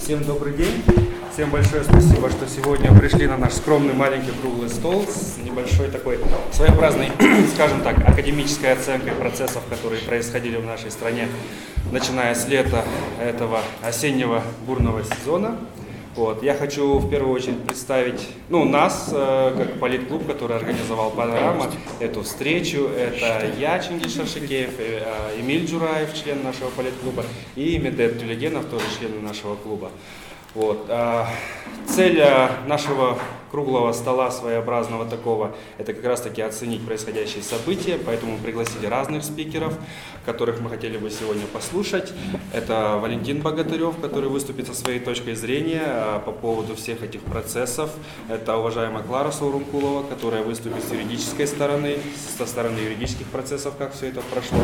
Всем добрый день. Всем большое спасибо, что сегодня пришли на наш скромный маленький круглый стол с небольшой такой своеобразной, скажем так, академической оценкой процессов, которые происходили в нашей стране, начиная с лета этого осеннего бурного сезона. Вот. Я хочу в первую очередь представить ну, нас, э, как политклуб, который организовал «Панорама», эту встречу. Это я, Чингис Шаршикеев, э, Эмиль Джураев, член нашего политклуба, и Медет Тюлегенов, тоже член нашего клуба. Вот. А, цель а, нашего круглого стола своеобразного такого, это как раз таки оценить происходящие события, поэтому пригласили разных спикеров, которых мы хотели бы сегодня послушать. Это Валентин Богатырев, который выступит со своей точкой зрения а, по поводу всех этих процессов. Это уважаемая Клара Саурункулова, которая выступит с юридической стороны, со стороны юридических процессов, как все это прошло.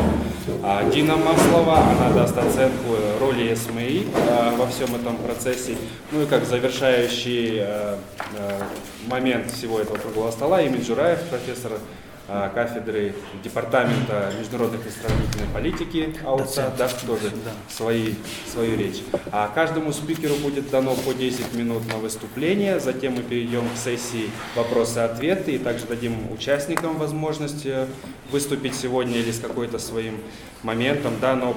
Дина Маслова, она даст оценку роли СМИ во всем этом процессе. Ну и как завершающий момент всего этого круглого стола Имин Джураев, профессор э, кафедры Департамента международных и сравнительной политики АУЦА, даст тоже да. свои, свою речь. А каждому спикеру будет дано по 10 минут на выступление, затем мы перейдем к сессии вопросы-ответы и также дадим участникам возможность выступить сегодня или с какой-то своим моментом, да, но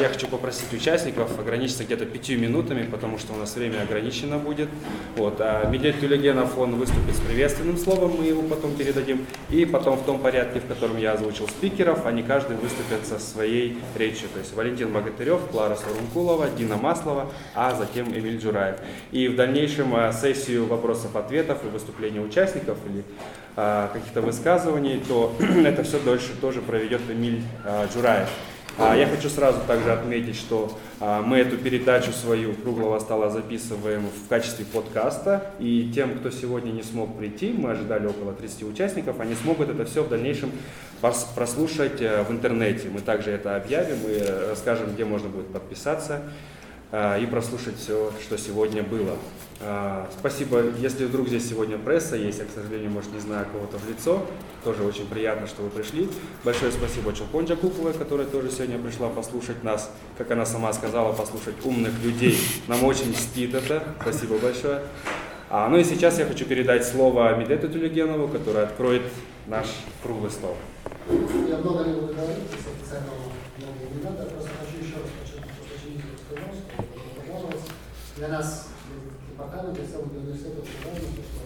я хочу попросить участников ограничиться где-то пятью минутами, потому что у нас время ограничено будет. Вот. А Медель Тюлегенов, он выступит с приветственным словом, мы его потом передадим, и потом в том порядке, в котором я озвучил спикеров, они каждый выступят со своей речью. То есть Валентин Богатырев, Клара Сарункулова, Дина Маслова, а затем Эмиль Джураев. И в дальнейшем а, сессию вопросов-ответов и выступления участников или каких-то высказываний, то это все дольше тоже проведет Эмиль а, Джураев. А, я хочу сразу также отметить, что мы эту передачу свою круглого стола записываем в качестве подкаста, и тем, кто сегодня не смог прийти, мы ожидали около 30 участников, они смогут это все в дальнейшем прослушать э, в интернете. Мы также это объявим и расскажем, где можно будет подписаться и прослушать все, что сегодня было. А, спасибо, если вдруг здесь сегодня пресса есть, я, к сожалению, может, не знаю кого-то в лицо, тоже очень приятно, что вы пришли. Большое спасибо Чулпонджа Куковой, которая тоже сегодня пришла послушать нас, как она сама сказала, послушать умных людей. Нам очень мстит это, спасибо большое. А, ну и сейчас я хочу передать слово Медету Тюлегенову, который откроет наш круглый стол. Я много не буду говорить, специального много не надо, просто хочу еще раз подчеркнуть, что очень сказал, для нас департамент, я сам университета предлагаю, что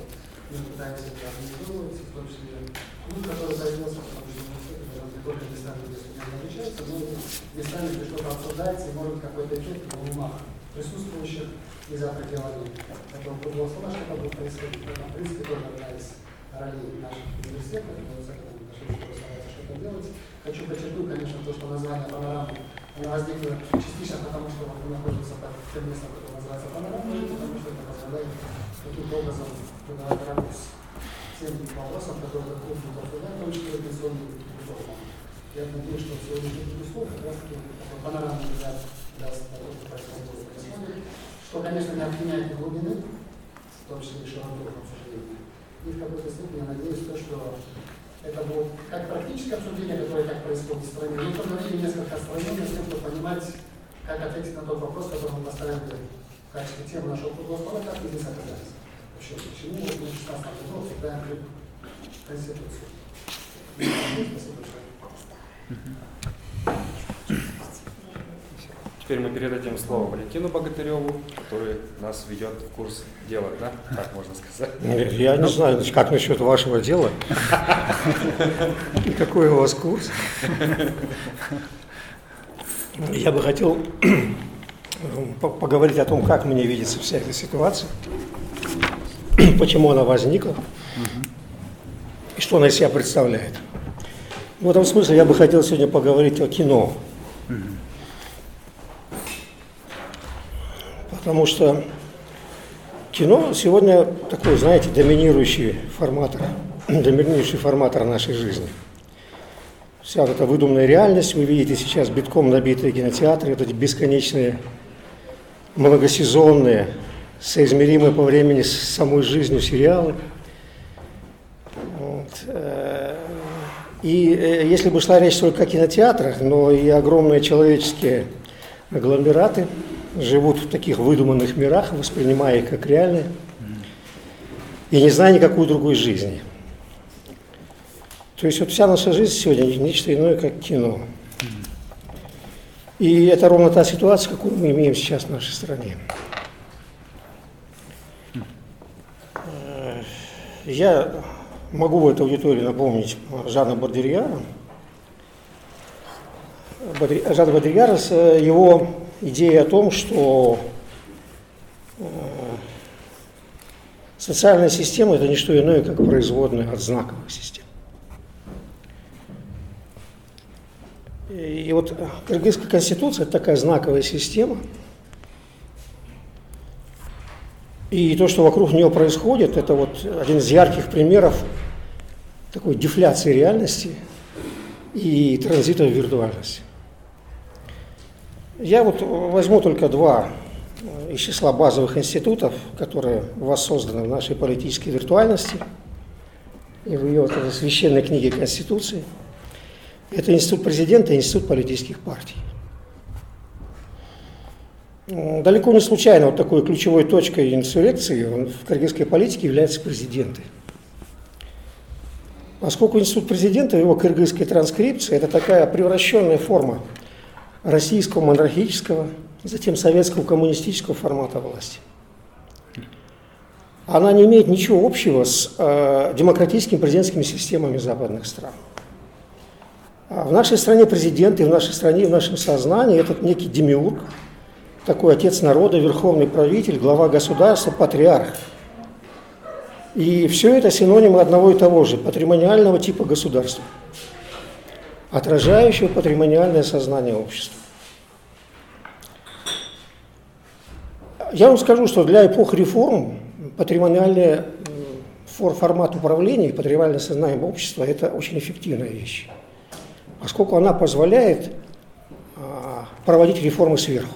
мы пытаемся это организовывать, в том числе клуб, который появился, потому что университет это не только местами, где студенты обучаются, но и местами, где что-то обсуждается и может какой-то эффект на умах присутствующих и за пределами этого круглого стола, что будет происходить. Поэтому, в принципе, тоже одна из ролей наших университетов, но в этом отношении, что старается что-то делать. Хочу подчеркнуть, конечно, то, что название панорамы возникло частично потому, что мы находимся под тем местом, называется панорама, потому что это позволяет каким-то образом придавать ракурс тем вопросам, которые клуб не в пенсионным реформам. Я надеюсь, что сегодняшний дискуссия как раз таки панорамный взгляд даст того, что происходит. Что, конечно, не отменяет глубины, в том числе и широты, к сожалению. И в какой-то степени я надеюсь, то, что это будет как практическое обсуждение, которое так происходит в стране, но поговорили несколько отстраненно с тем, чтобы понимать, как ответить на тот вопрос, который мы поставили в качестве темы нашего круглого стола, как мы здесь оказались. Вообще, почему мы 16 году обсуждаем Конституцию. Спасибо большое. Теперь мы передадим слово Валентину Богатыреву, который нас ведет в курс дела, да? Так можно сказать. Я не знаю, как насчет вашего дела. И какой у вас курс? Я бы хотел поговорить о том, как мне видится вся эта ситуация, почему она возникла и что она из себя представляет. В этом смысле я бы хотел сегодня поговорить о кино. потому что кино сегодня такой, знаете, доминирующий форматор, доминирующий форматор нашей жизни. Вся вот эта выдуманная реальность, вы видите сейчас битком набитые кинотеатры, вот эти бесконечные, многосезонные, соизмеримые по времени с самой жизнью сериалы. Вот. Э, и э, если бы шла речь только о кинотеатрах, но и огромные человеческие агломераты – живут в таких выдуманных мирах, воспринимая их как реальные, и не зная никакой другой жизни. То есть вот вся наша жизнь сегодня нечто иное, как кино. И это ровно та ситуация, какую мы имеем сейчас в нашей стране. Э, я могу в этой аудитории напомнить Жана Бардерьяра. Жан Бадригярес, э, его идея о том, что э, социальная система – это не что иное, как производная от знаковых систем. И вот Кыргызская конституция – это такая знаковая система. И то, что вокруг нее происходит, это вот один из ярких примеров такой дефляции реальности и транзита в виртуальность. Я вот возьму только два из числа базовых институтов, которые воссозданы в нашей политической виртуальности и в ее вот, священной книге Конституции. Это институт президента и институт политических партий. Далеко не случайно вот такой ключевой точкой инсурекции в кыргызской политике является президенты. Поскольку институт президента, его кыргызская транскрипция – это такая превращенная форма российского монархического, затем советского коммунистического формата власти. Она не имеет ничего общего с э, демократическими президентскими системами западных стран. А в нашей стране президент и в нашей стране, в нашем сознании этот некий демиург, такой отец народа, верховный правитель, глава государства, патриарх. И все это синонимы одного и того же, патримониального типа государства – отражающего патримониальное сознание общества. Я вам скажу, что для эпох реформ патримониальный формат управления и патримониальное сознание общества – это очень эффективная вещь, поскольку она позволяет а, проводить реформы сверху,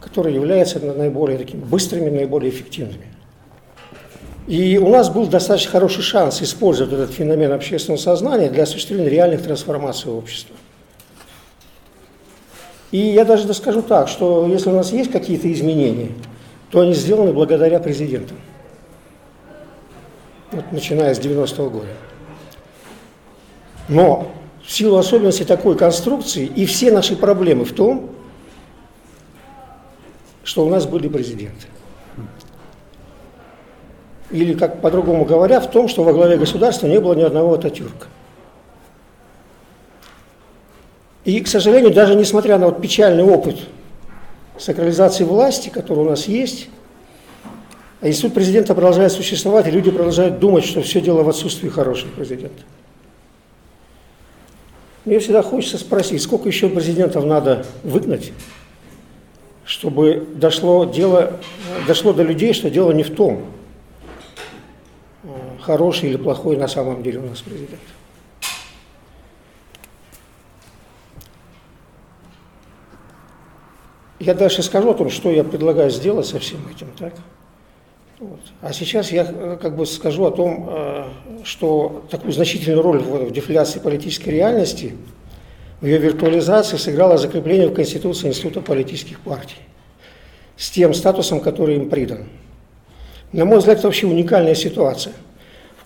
которые являются наиболее такими быстрыми, наиболее эффективными. И у нас был достаточно хороший шанс использовать этот феномен общественного сознания для осуществления реальных трансформаций общества. И я даже скажу так, что если у нас есть какие-то изменения, то они сделаны благодаря президенту. Вот, начиная с 90-го года. Но в силу особенностей такой конструкции и все наши проблемы в том, что у нас были президенты. Или, как по-другому говоря, в том, что во главе государства не было ни одного Ататюрка. И, к сожалению, даже несмотря на вот печальный опыт сакрализации власти, который у нас есть, институт президента продолжает существовать, и люди продолжают думать, что все дело в отсутствии хорошего президента. Мне всегда хочется спросить, сколько еще президентов надо выгнать, чтобы дошло, дело, дошло до людей, что дело не в том, хороший или плохой на самом деле у нас президент. Я дальше скажу о том, что я предлагаю сделать со всем этим. Так? Вот. А сейчас я э, как бы скажу о том, э, что такую значительную роль в дефляции политической реальности, в ее виртуализации сыграло закрепление в Конституции Института политических партий с тем статусом, который им придан. На мой взгляд, это вообще уникальная ситуация –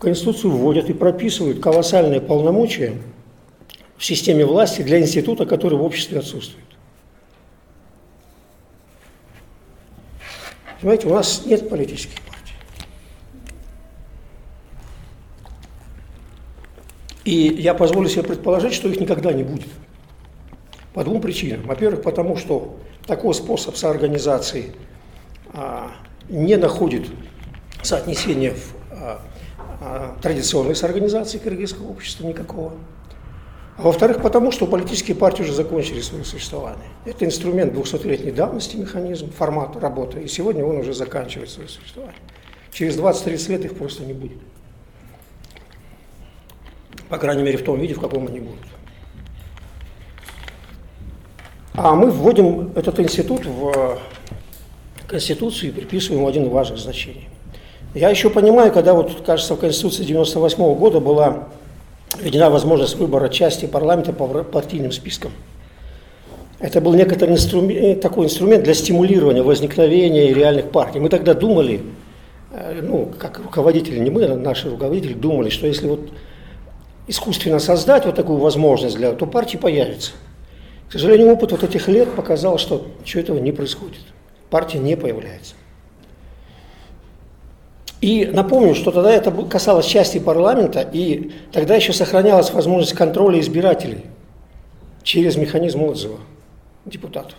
Конституцию вводят и прописывают колоссальные полномочия в системе власти для института, который в обществе отсутствует. Понимаете, у нас нет политических партий. И я позволю себе предположить, что их никогда не будет. По двум причинам. Во-первых, потому что такой способ соорганизации а, не находит соотнесения в а, а, традиционной с организацией кыргызского общества никакого. А во-вторых, потому что политические партии уже закончили свое существование. Это инструмент 200-летней давности, механизм, формат работы, и сегодня он уже заканчивает свое существование. Через 20-30 лет их просто не будет. По крайней мере, в том виде, в каком они будут. А мы вводим этот институт в Конституцию и приписываем один из важных значений. Я еще понимаю, когда вот, кажется, в Конституции 98 -го года была введена возможность выбора части парламента по партийным спискам. Это был некоторый инструмент, такой инструмент для стимулирования возникновения реальных партий. Мы тогда думали, э, ну, как руководители, не мы, а наши руководители думали, что если вот искусственно создать вот такую возможность для, то партии появится. К сожалению, опыт вот этих лет показал, что ничего этого не происходит. Партия не появляется. И напомню, что тогда это касалось части парламента, и тогда еще сохранялась возможность контроля избирателей через механизм отзыва депутатов.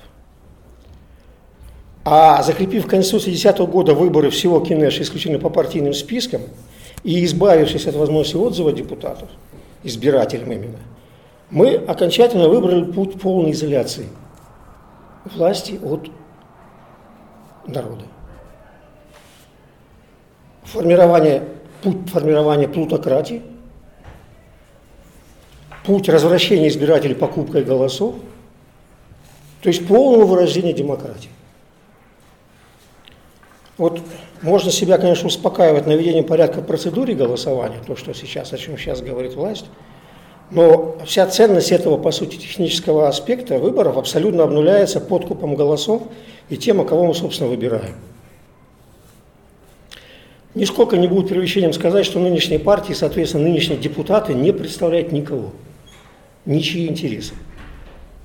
А закрепив в Конституции 2010 года выборы всего КИНЕШ исключительно по партийным спискам и избавившись от возможности отзыва депутатов, избирателям именно, мы окончательно выбрали путь полной изоляции власти от народа формирование, путь формирования плутократии, путь развращения избирателей покупкой голосов, то есть полного выражения демократии. Вот можно себя, конечно, успокаивать наведением порядка в процедуре голосования, то, что сейчас, о чем сейчас говорит власть, но вся ценность этого, по сути, технического аспекта выборов абсолютно обнуляется подкупом голосов и тем, кого мы, собственно, выбираем. Нисколько не будет привлечением сказать, что нынешние партии, соответственно, нынешние депутаты не представляют никого, ничьи интересы,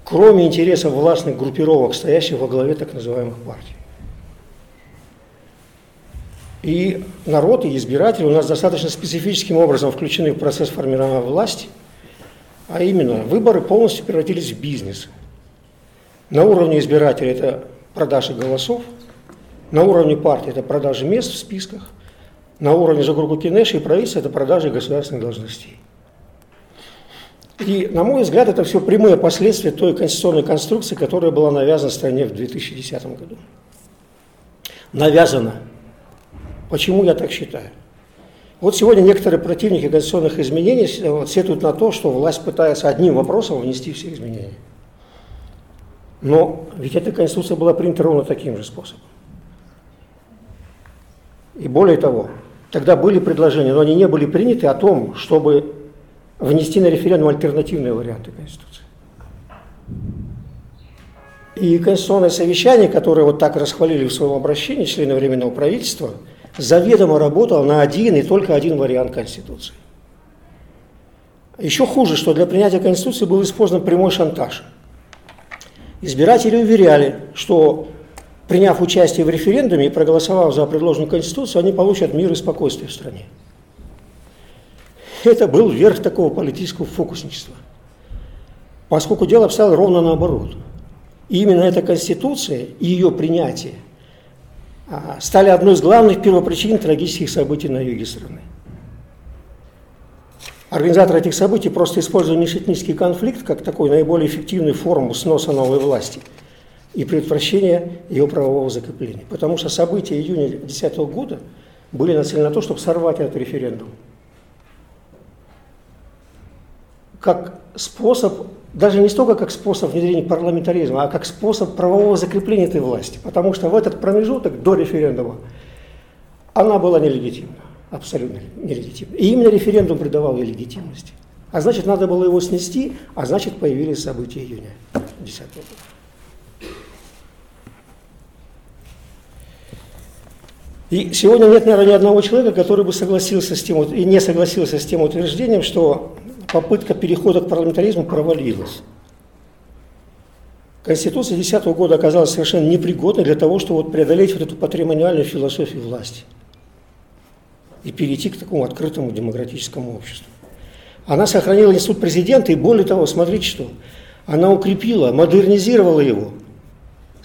кроме интересов властных группировок, стоящих во главе так называемых партий. И народ, и избиратели у нас достаточно специфическим образом включены в процесс формирования власти, а именно выборы полностью превратились в бизнес. На уровне избирателей это продажа голосов, на уровне партии это продажа мест в списках, на уровне же группы Кинеши и правительства это продажи государственных должностей. И, на мой взгляд, это все прямые последствия той конституционной конструкции, которая была навязана стране в 2010 году. Навязана. Почему я так считаю? Вот сегодня некоторые противники конституционных изменений вот, сетуют на то, что власть пытается одним вопросом внести все изменения. Но ведь эта конституция была принята ровно таким же способом. И более того, Тогда были предложения, но они не были приняты о том, чтобы внести на референдум альтернативные варианты Конституции. И Конституционное совещание, которое вот так расхвалили в своем обращении члены Временного правительства, заведомо работало на один и только один вариант Конституции. Еще хуже, что для принятия Конституции был использован прямой шантаж. Избиратели уверяли, что приняв участие в референдуме и проголосовав за предложенную Конституцию, они получат мир и спокойствие в стране. Это был верх такого политического фокусничества. Поскольку дело обстояло ровно наоборот. И именно эта Конституция и ее принятие а, стали одной из главных первопричин трагических событий на юге страны. Организаторы этих событий просто использовали межэтнический конфликт как такой наиболее эффективную форму сноса новой власти – и предотвращения ее правового закрепления. Потому что события июня 2010 года были нацелены на то, чтобы сорвать этот референдум. Как способ, даже не столько как способ внедрения парламентаризма, а как способ правового закрепления этой власти. Потому что в этот промежуток до референдума она была нелегитимна, абсолютно нелегитимна. И именно референдум придавал ей легитимности. А значит, надо было его снести, а значит, появились события июня 2010 года. И сегодня нет, наверное, ни одного человека, который бы согласился с тем, и не согласился с тем утверждением, что попытка перехода к парламентаризму провалилась. Конституция 2010 года оказалась совершенно непригодной для того, чтобы вот преодолеть вот эту патримониальную философию власти и перейти к такому открытому демократическому обществу. Она сохранила институт президента и более того, смотрите что, она укрепила, модернизировала его –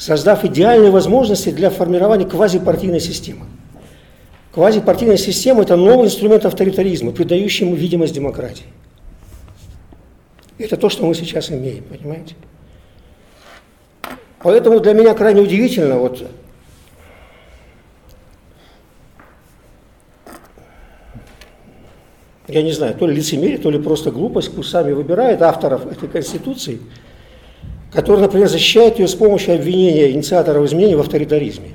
создав идеальные возможности для формирования квазипартийной системы. Квазипартийная система – это новый инструмент авторитаризма, придающий ему видимость демократии. Это то, что мы сейчас имеем, понимаете? Поэтому для меня крайне удивительно, вот, я не знаю, то ли лицемерие, то ли просто глупость, пусть сами выбирают авторов этой Конституции – который, например, защищает ее с помощью обвинения инициаторов изменений в авторитаризме.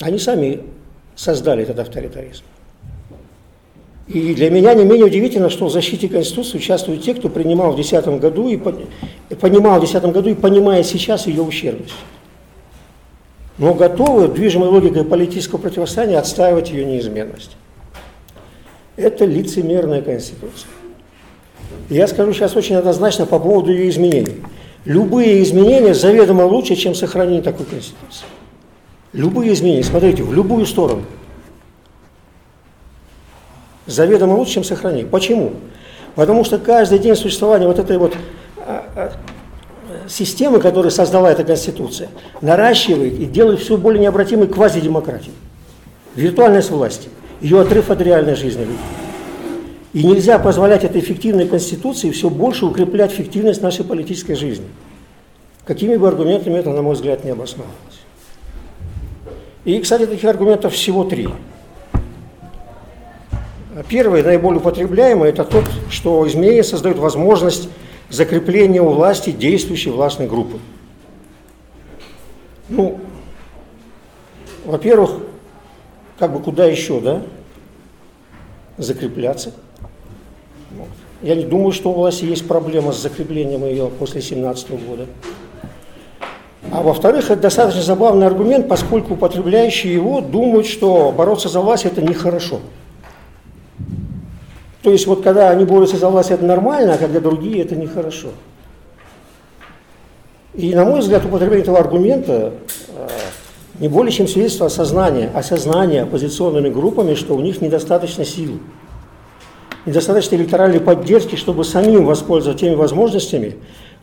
Они сами создали этот авторитаризм. И для меня не менее удивительно, что в защите Конституции участвуют те, кто принимал в 2010 году и понимал в 2010 году и понимает сейчас ее ущербность. Но готовы, движимой логикой политического противостояния, отстаивать ее неизменность. Это лицемерная Конституция. Я скажу сейчас очень однозначно по поводу ее изменений. Любые изменения заведомо лучше, чем сохранение такой Конституции. Любые изменения, смотрите, в любую сторону. Заведомо лучше, чем сохранение. Почему? Потому что каждый день существования вот этой вот а, а, системы, которую создала эта Конституция, наращивает и делает все более необратимой квазидемократией. Виртуальность власти, ее отрыв от реальной жизни людей. И нельзя позволять этой эффективной Конституции все больше укреплять эффективность нашей политической жизни. Какими бы аргументами это, на мой взгляд, не обосновалось. И, кстати, таких аргументов всего три. Первый, наиболее употребляемый, это тот, что изменения создают возможность закрепления у власти действующей властной группы. Ну, во-первых, как бы куда еще, да, закрепляться – я не думаю, что у власти есть проблема с закреплением ее после 2017 года. А во-вторых, это достаточно забавный аргумент, поскольку употребляющие его думают, что бороться за власть это нехорошо. То есть вот когда они борются за власть, это нормально, а когда другие, это нехорошо. И, на мой взгляд, употребление этого аргумента э, не более чем свидетельство осознания, осознания оппозиционными группами, что у них недостаточно сил недостаточно электоральной поддержки, чтобы самим воспользоваться теми возможностями,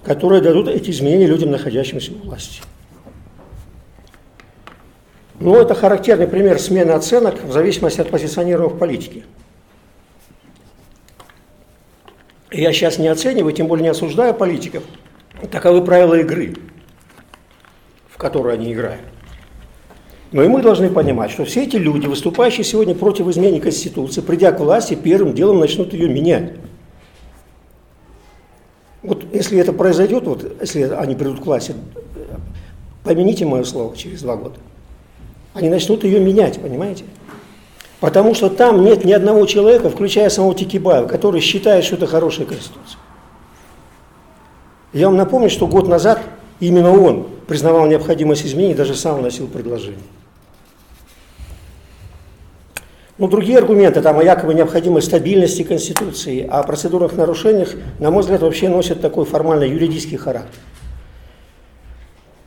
которые дадут эти изменения людям, находящимся у власти. Ну, это характерный пример смены оценок в зависимости от позиционирования в политике. Я сейчас не оцениваю, тем более не осуждаю политиков. Таковы правила игры, в которые они играют. Но и мы должны понимать, что все эти люди, выступающие сегодня против изменения Конституции, придя к власти, первым делом начнут ее менять. Вот если это произойдет, вот если они придут к власти, помяните мое слово через два года, они начнут ее менять, понимаете? Потому что там нет ни одного человека, включая самого Тикибаева, который считает, что это хорошая Конституция. Я вам напомню, что год назад именно он признавал необходимость изменений, даже сам вносил предложение. Ну, другие аргументы, там, о якобы необходимой стабильности Конституции, о процедурных нарушениях, на мой взгляд, вообще носят такой формальный юридический характер.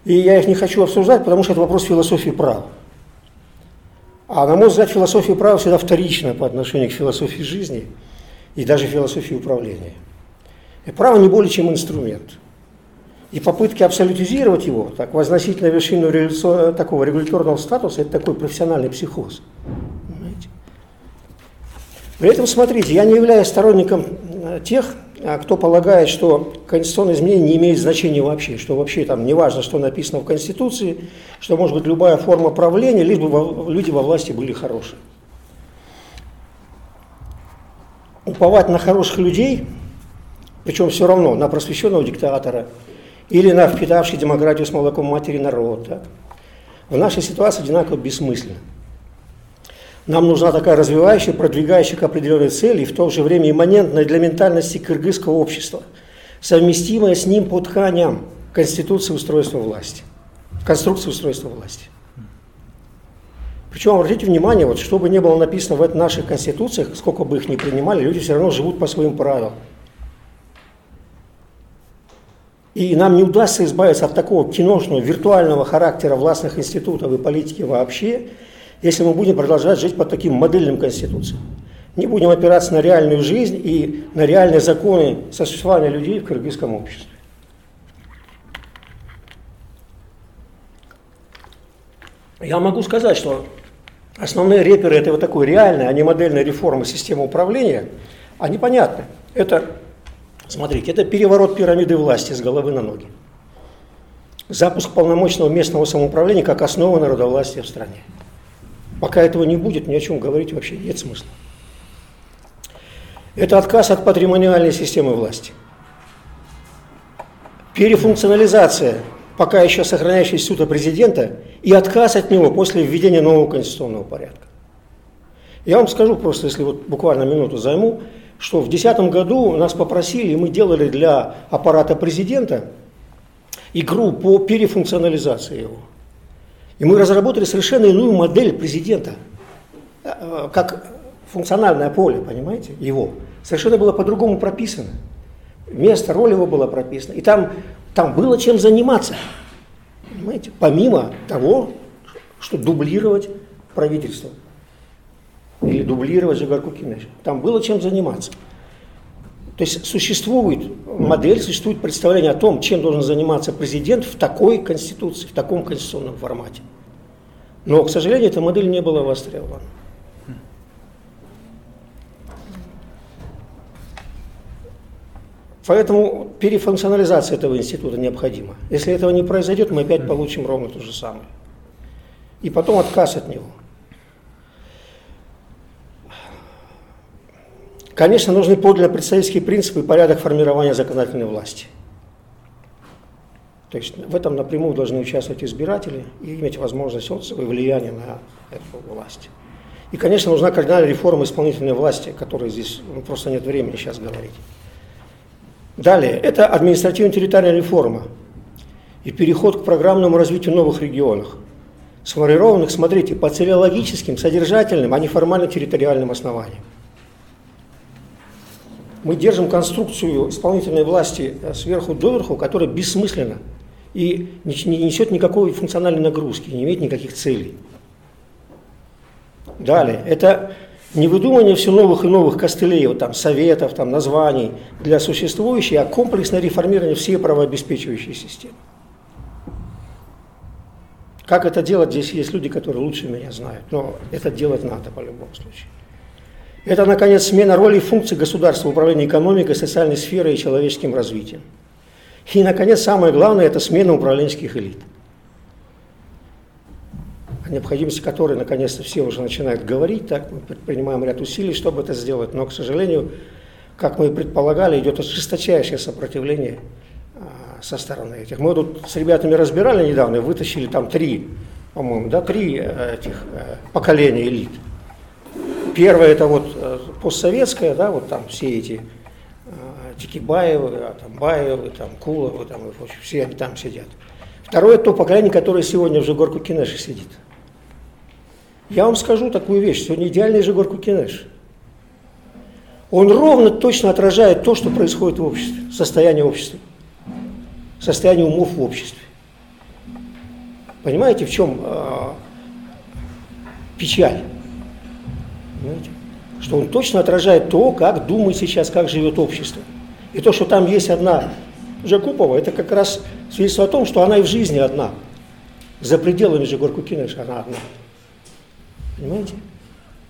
И я их не хочу обсуждать, потому что это вопрос философии права. А на мой взгляд, философия права всегда вторична по отношению к философии жизни и даже философии управления. И право не более чем инструмент. И попытки абсолютизировать его, так, возносить на вершину такого регуляторного статуса, это такой профессиональный психоз. При этом, смотрите, я не являюсь сторонником э, тех, а, кто полагает, что конституционные изменения не имеют значения вообще, что вообще там не важно, что написано в Конституции, что может быть любая форма правления, лишь бы люди во власти были хорошие. Уповать на хороших людей, причем все равно на просвещенного диктатора или на впитавший демократию с молоком матери народ, да, в нашей ситуации одинаково бессмысленно. Нам нужна такая развивающая, продвигающая к определенной цели и в то же время имманентная для ментальности кыргызского общества, совместимая с ним по тканям Конституции устройства власти, конструкции устройства власти. Причем, обратите внимание, вот что бы ни было написано в наших конституциях, сколько бы их ни принимали, люди все равно живут по своим правилам. И нам не удастся избавиться от такого киношного, виртуального характера властных институтов и политики вообще, если мы будем продолжать жить по таким модельным конституциям. Не будем опираться на реальную жизнь и на реальные законы сосуществования людей в кыргызском обществе. Я могу сказать, что основные реперы этой вот такой реальной, а не модельной реформы системы управления, они понятны. Это, смотрите, это переворот пирамиды власти с головы на ноги. Запуск полномочного местного самоуправления как основа народовластия в стране. Пока этого не будет, ни о чем говорить вообще нет смысла. Это отказ от патримониальной системы власти. Перефункционализация пока еще сохраняющейся суда президента и отказ от него после введения нового конституционного порядка. Я вам скажу просто, если вот буквально минуту займу, что в 2010 году нас попросили, и мы делали для аппарата президента игру по перефункционализации его. И мы разработали совершенно иную модель президента, э, э, как функциональное поле, понимаете, его. Совершенно было по-другому прописано. Место, роль его была прописана. И там, там было чем заниматься. Понимаете? Помимо того, что дублировать правительство. Или дублировать Жигарку Кинеш. Там было чем заниматься. То есть существует модель, существует представление о том, чем должен заниматься президент в такой конституции, в таком конституционном формате. Но, к сожалению, эта модель не была востребована. Поэтому перефункционализация этого института необходима. Если этого не произойдет, мы опять получим ровно то же самое. И потом отказ от него. Конечно, нужны подлинно представительские принципы и порядок формирования законодательной власти. То есть в этом напрямую должны участвовать избиратели и иметь возможность отзыва и влияния на эту власть. И, конечно, нужна кардинальная реформа исполнительной власти, которой здесь ну, просто нет времени сейчас говорить. Далее, это административно-территориальная реформа и переход к программному развитию новых регионов, сформированных, смотрите, по целеологическим, содержательным, а не формально-территориальным основаниям. Мы держим конструкцию исполнительной власти э, сверху доверху, которая бессмысленна и не несет никакой функциональной нагрузки, не имеет никаких целей. Далее, это не выдумывание все новых и новых костылей, вот там, советов, там, названий для существующей, а комплексное реформирование всей правообеспечивающей системы. Как это делать, здесь есть люди, которые лучше меня знают, но это делать надо по любому случаю. Это, наконец, смена роли и функций государства в управлении экономикой, социальной сферой и человеческим развитием. И, наконец, самое главное – это смена управленческих элит – о необходимости которой наконец-то все уже начинают говорить, так мы предпринимаем ряд усилий, чтобы это сделать, но, к сожалению, как мы и предполагали, идет жесточайшее сопротивление а, со стороны этих. Мы тут с ребятами разбирали недавно, вытащили там три, по-моему, да, три э, этих э, поколения элит. Первое это вот э, постсоветское, да, вот там все эти Тикибаевы, Атамбаевы, там Куловы, там и прочее, все они там сидят. Второе то поколение, которое сегодня в горку Кинеши сидит. Я вам скажу такую вещь, сегодня идеальный же Егор Кукинеш. Он ровно точно отражает то, что происходит в обществе, состояние общества, состояние умов в обществе. Понимаете, в чем э, печаль? Понимаете? Что он точно отражает то, как думает сейчас, как живет общество. И то, что там есть одна Жакупова, это как раз свидетельство о том, что она и в жизни одна. За пределами же Горкукинеша она одна. Понимаете?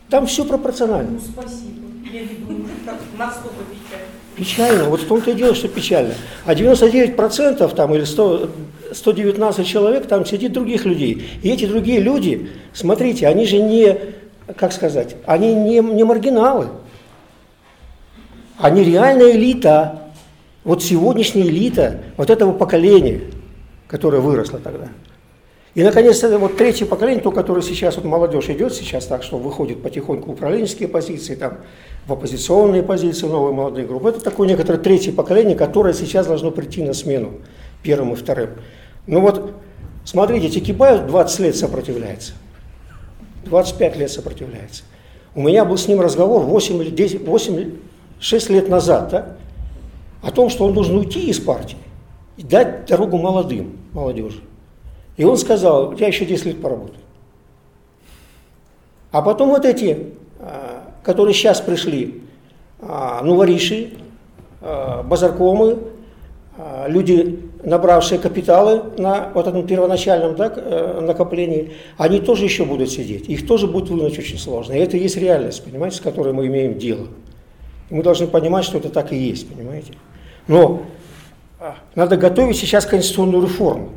Там все пропорционально. Ну, спасибо. Я не думаю, как настолько печально. Печально, вот в том-то и дело, что печально. А 99% там или 100, 119 человек там сидит других людей. И эти другие люди, смотрите, они же не, как сказать, они не, не маргиналы. Они реальная элита. Вот сегодняшняя элита вот этого поколения, которое выросло тогда. И, наконец, это вот третье поколение, то, которое сейчас, вот молодежь идет сейчас так, что выходит потихоньку в управленческие позиции, там, в оппозиционные позиции, новые молодые группы. Это такое некоторое третье поколение, которое сейчас должно прийти на смену первым и вторым. Ну вот, смотрите, Тикибаев 20 лет сопротивляется, 25 лет сопротивляется. У меня был с ним разговор 8 или 10, 8, 6 лет назад, да, о том, что он должен уйти из партии и дать дорогу молодым, молодежи. И он сказал, я еще 10 лет поработаю. А потом вот эти, а, которые сейчас пришли, а, нувориши, а, базаркомы, люди, набравшие капиталы на вот этом первоначальном так, э, накоплении, они тоже еще будут сидеть. Их тоже будет вынуть очень сложно. И это и есть реальность, понимаете, с которой мы имеем дело. мы должны понимать, что это так и есть, понимаете. Но надо готовить сейчас конституционную реформу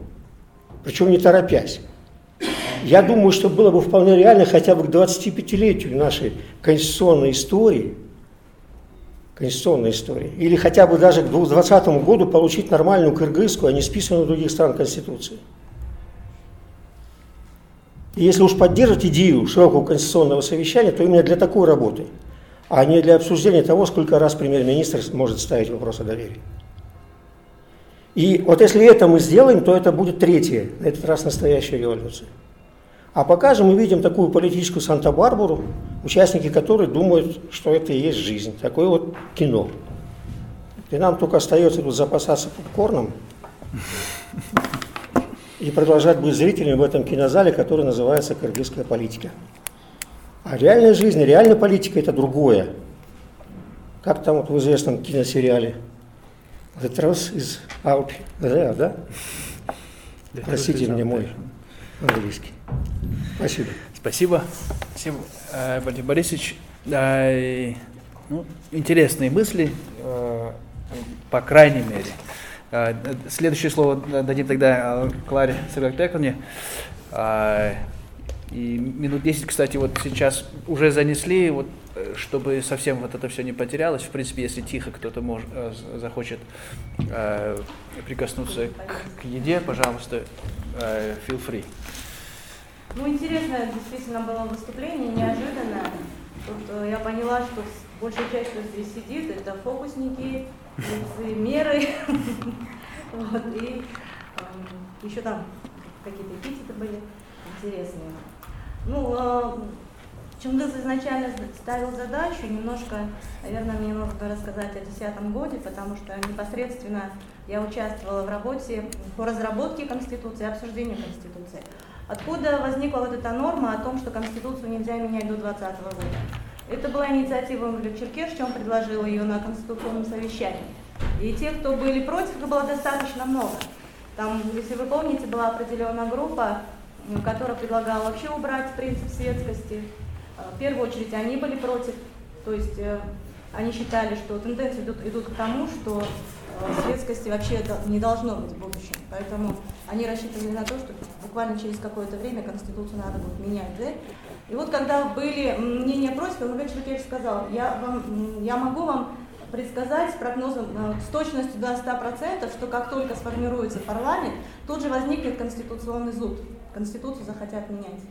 причем не торопясь. Я думаю, что было бы вполне реально хотя бы к 25-летию нашей конституционной истории, конституционной истории, или хотя бы даже к 2020 году получить нормальную кыргызскую, а не списанную других стран Конституцию. И если уж поддерживать идею широкого конституционного совещания, то именно для такой работы, а не для обсуждения того, сколько раз премьер-министр может ставить вопрос о доверии. И вот если это мы сделаем, то это будет третья, на этот раз настоящая революция. А пока же мы видим такую политическую Санта-Барбару, участники которой думают, что это и есть жизнь. Такое вот кино. И нам только остается тут запасаться попкорном и продолжать быть зрителями в этом кинозале, который называется «Кыргызская политика». А реальная жизнь, реальная политика – это другое. Как там вот в известном киносериале «The truth is out there», да? Простите мне мой английский. Спасибо. Спасибо. Спасибо, э, Валерий Борисович. Э, ну, интересные мысли, э, по крайней мере. Следующее слово дадим тогда Кларе Сергеевне. И минут 10, кстати, вот сейчас уже занесли, вот, чтобы совсем вот это все не потерялось. В принципе, если тихо кто-то мож, захочет прикоснуться к, к еде, пожалуйста, feel free. Ну, интересное действительно было выступление, неожиданное. Тут э, я поняла, что большая часть, кто здесь сидит, это фокусники, меры. Вот, и эм, еще там какие-то эпитеты были интересные. Ну, э, Чунгыз изначально ставил задачу, немножко, наверное, мне нужно рассказать о 2010 годе, потому что непосредственно я участвовала в работе по разработке Конституции, обсуждению Конституции. Откуда возникла вот эта норма о том, что Конституцию нельзя менять до 2020 года? Это была инициатива Мамлюк Черкешча, он предложил ее на Конституционном совещании. И тех, кто были против, их было достаточно много. Там, если вы помните, была определенная группа, которая предлагала вообще убрать принцип светскости. Э, В первую очередь они были против, то есть э, они считали, что тенденции идут, идут к тому, что э, светскости вообще не должно быть в будущем. Поэтому они рассчитывали на то, что буквально через какое-то время Конституцию надо будет менять. Да? И вот когда были мнения против, Мамлюк Черкевич сказал, я, вам, я могу вам предсказать с прогнозом э, с точностью до 100%, что как только сформируется парламент, тут же возникнет конституционный зуд. Конституцию захотят менять.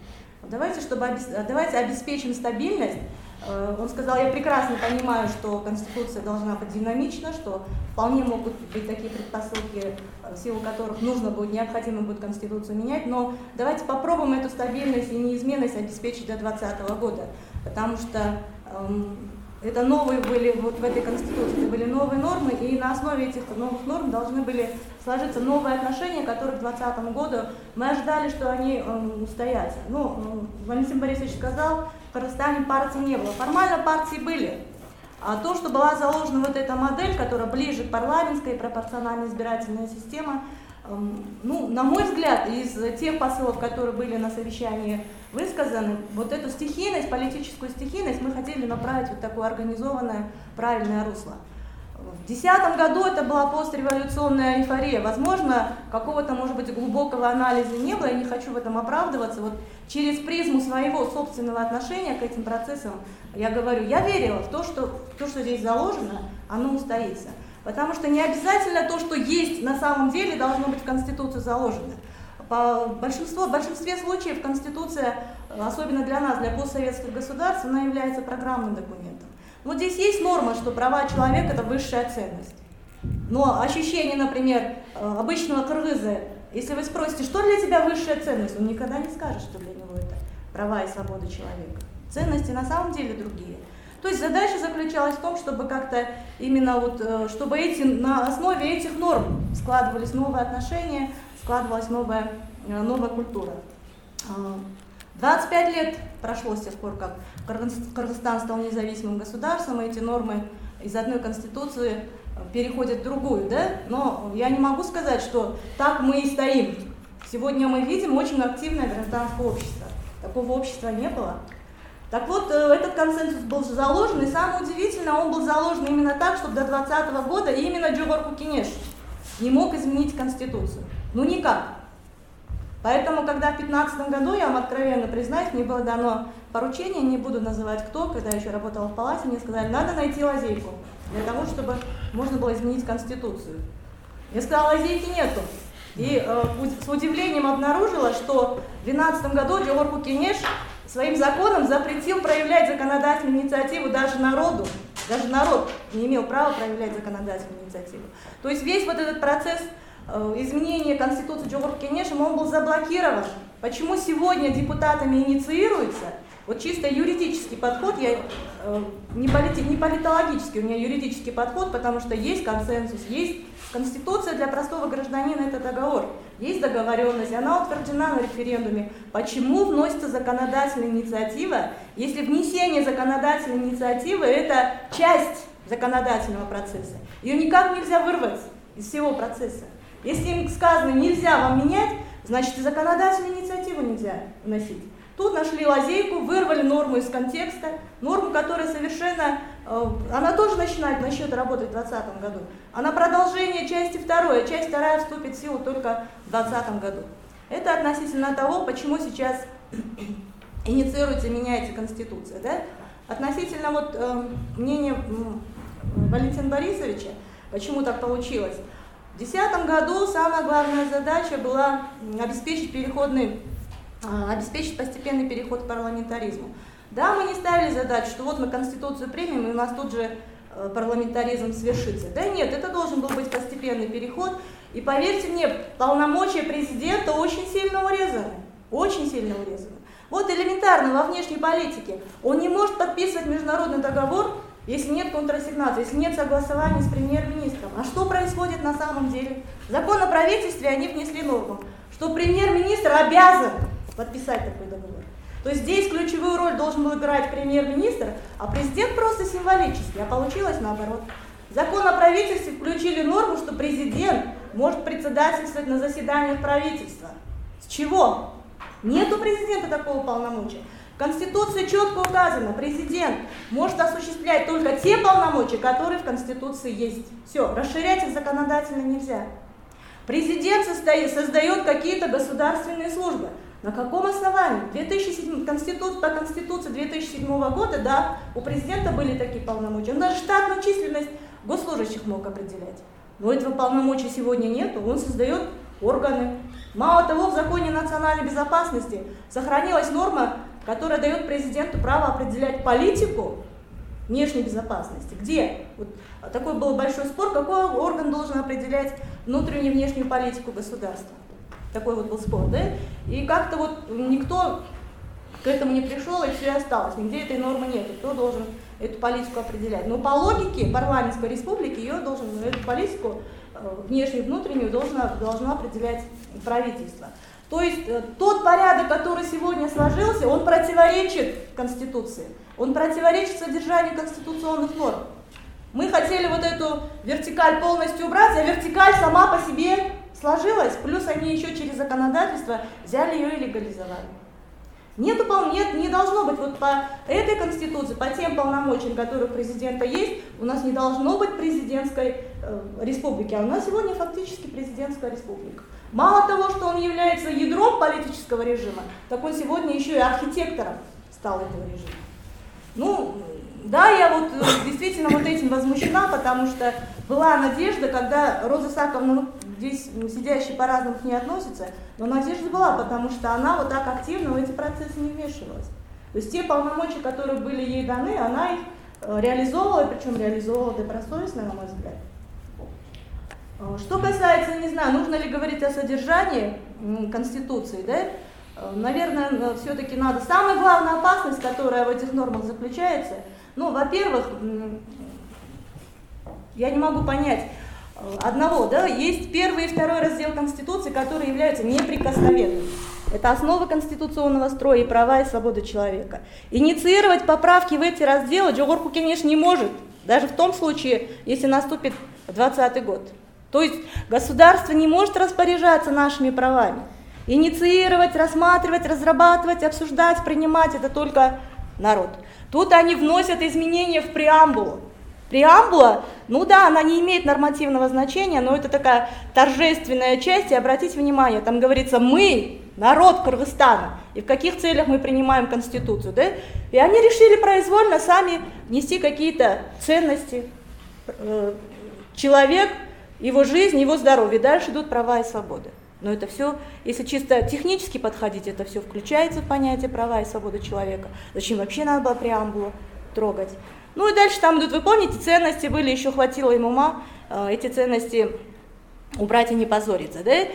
Давайте, чтобы э, давайте обеспечим стабильность. Э, Он сказал, я прекрасно понимаю, что Конституция должна быть динамична, что вполне могут быть такие предпосылки, в силу которых нужно будет, необходимо будет Конституцию менять, но давайте попробуем эту стабильность и неизменность обеспечить до 2020 года, потому что эм, это новые были вот в этой Конституции, это были новые нормы, и на основе этих новых норм должны были сложиться новые отношения, которые к 2020 году мы ожидали, что они эм, устоятся. Ну, м, Валентин Борисович сказал, в Кыргызстане партий не было. Формально партии были. А то, что была заложена вот эта модель, которая ближе к парламентской пропорциональной избирательной системе, эм, ну, на мой взгляд, из тех посылов, которые были на совещании высказаны, вот эту стихийность, политическую стихийность мы хотели направить в вот такое организованное, правильное русло. В 2010 году это была постреволюционная эйфория. Возможно, какого-то, может быть, глубокого анализа не было, я не хочу в этом оправдываться. Вот через призму своего собственного отношения к этим процессам я говорю, я верила в то, что то, что здесь заложено, оно устоится. Потому что не обязательно то, что есть на самом деле, должно быть в Конституции заложено. По большинству, в большинстве случаев Конституция, особенно для нас, для постсоветских государств, она является программным документом. Вот здесь есть норма, что права человека – это высшая ценность. Но ощущение, например, э, обычного кыргыза, если вы спросите, что для тебя высшая ценность, он никогда не скажет, что для него это права и свободы человека. Ценности на самом деле другие. То есть задача заключалась в том, чтобы как-то именно вот, э, чтобы эти, на основе этих норм складывались новые отношения, складывалась новая, э, новая культура. А, 25 лет прошло с тех пор, как Кыргыз- Кыргызстан стал независимым государством, и эти нормы из одной конституции э, переходят в другую, да? Но я не могу сказать, что так мы и стоим. Сегодня мы видим очень активное гражданское общество. Такого общества не было. Так вот, э, этот консенсус был заложен, и самое удивительное, он был заложен именно так, чтобы до 2020 года именно Джогор Кукинеш не мог изменить Конституцию. Ну никак. Поэтому, когда в 2015 году, я вам откровенно признаюсь, мне было дано поручение, не буду называть кто, когда я еще работала в палате, мне сказали, надо найти лазейку для того, чтобы можно было изменить Конституцию. Я сказала, лазейки нету. И э, с удивлением обнаружила, что в 2012 году Джорку Кенеш своим законом запретил проявлять законодательную инициативу даже народу. Даже народ не имел права проявлять законодательную инициативу. То есть весь вот этот процесс э, изменения Конституции Джогур Кенешем, он был заблокирован. Почему сегодня депутатами инициируется? Вот чисто юридический подход, я, э, не, полити, не политологический, у меня юридический подход, потому что есть консенсус, есть Конституция для простого гражданина – это договор. Есть договоренность, она утверждена на референдуме. Почему вносится законодательная инициатива, если внесение законодательной инициативы – это часть законодательного процесса? Ее никак нельзя вырвать из всего процесса. Если им сказано «нельзя вам менять», значит и законодательную инициативу нельзя вносить. Тут нашли лазейку, вырвали норму из контекста, норму, которая совершенно, э, она тоже начинает насчет работать в 2020 году. Она продолжение части второй, а часть вторая вступит в силу только в 2020 году. Это относительно того, почему сейчас инициируется меняется Конституция. Да? Относительно вот, э, мнения Валентина Борисовича, почему так получилось. В 2010 году самая главная задача была обеспечить переходный а, обеспечить постепенный переход к парламентаризму. Да, мы не ставили задачу, что вот мы Конституцию примем, и у нас тут же э, парламентаризм свершится. Да нет, это должен был быть постепенный переход. И поверьте мне, полномочия президента очень сильно урезаны. Очень сильно урезаны. Вот элементарно во внешней политике. Он не может подписывать международный договор, если нет контрасигнации, если нет согласования с премьер-министром. А что происходит на самом деле? В закон о правительстве они внесли норму, что премьер-министр обязан подписать такой договор. То есть здесь ключевую роль должен был играть премьер-министр, а президент просто символически, а получилось наоборот. В закон о правительстве включили норму, что президент может председательствовать на заседаниях правительства. С чего? Нет у президента такого полномочия. Конституции четко указано, президент может осуществлять только те полномочия, которые в Конституции есть. Все, расширять их законодательно нельзя. Президент состоит, создает какие-то государственные службы. На каком основании? 2007, Конституция, по Конституции 2007 года, да, у президента были такие полномочия. Он даже штатную численность госслужащих мог определять. Но этого полномочия сегодня нет, он создает органы. Мало того, в законе национальной безопасности сохранилась норма, которая дает президенту право определять политику внешней безопасности. Где? Вот такой был большой спор, какой орган должен определять внутреннюю и внешнюю политику государства. Такой вот был спор, да? И как-то вот никто к этому не пришел, и все осталось. Нигде этой нормы нет. Кто должен эту политику определять? Но по логике парламентской республики ее должен, эту политику э, внешнюю и внутреннюю должно, должно определять правительство. То есть э, тот порядок, который сегодня сложился, он противоречит Конституции, он противоречит содержанию конституционных норм. Мы хотели вот эту вертикаль полностью убрать, а вертикаль сама по себе сложилось, плюс они еще через законодательство взяли ее и легализовали. Нету, нет, не должно быть вот по этой конституции, по тем полномочиям, которые у президента есть, у нас не должно быть президентской э, республики, а у нас сегодня фактически президентская республика. Мало того, что он является ядром политического режима, так он сегодня еще и архитектором стал этого режима. Ну, да, я вот э, действительно вот этим возмущена, потому что была надежда, когда Роза Саковна, ну, здесь сидящие по-разному к ней относятся, но надежда была, потому что она вот так активно в эти процессы не вмешивалась. То есть те полномочия, которые были ей даны, она их э, реализовывала, причем реализовывала добросовестно, на мой взгляд. Э, что касается, не знаю, нужно ли говорить о содержании Конституции, да, э, наверное, все-таки надо. Самая главная опасность, которая в этих нормах заключается, ну, во-первых, я не могу понять, одного, да, есть первый и второй раздел Конституции, которые являются неприкосновенными. Это основа конституционного строя и права и свободы человека. Инициировать поправки в эти разделы Джогор Кукинеш не может, даже в том случае, если наступит 2020 год. То есть государство не может распоряжаться нашими правами. Инициировать, рассматривать, разрабатывать, обсуждать, принимать – это только народ. Тут они вносят изменения в преамбулу. Преамбула, ну да, она не имеет нормативного значения, но это такая торжественная часть, и обратите внимание, там говорится «мы, народ Кыргызстана», и в каких целях мы принимаем Конституцию, да? И они решили произвольно сами нести какие-то ценности. Э, человек, его жизнь, его здоровье, дальше идут права и свободы. Но это все, если чисто технически подходить, это все включается в понятие права и свободы человека. Зачем вообще надо было преамбулу трогать? Ну и дальше там идут, вы помните, ценности были, еще хватило им ума э, эти ценности убрать и не позориться, да?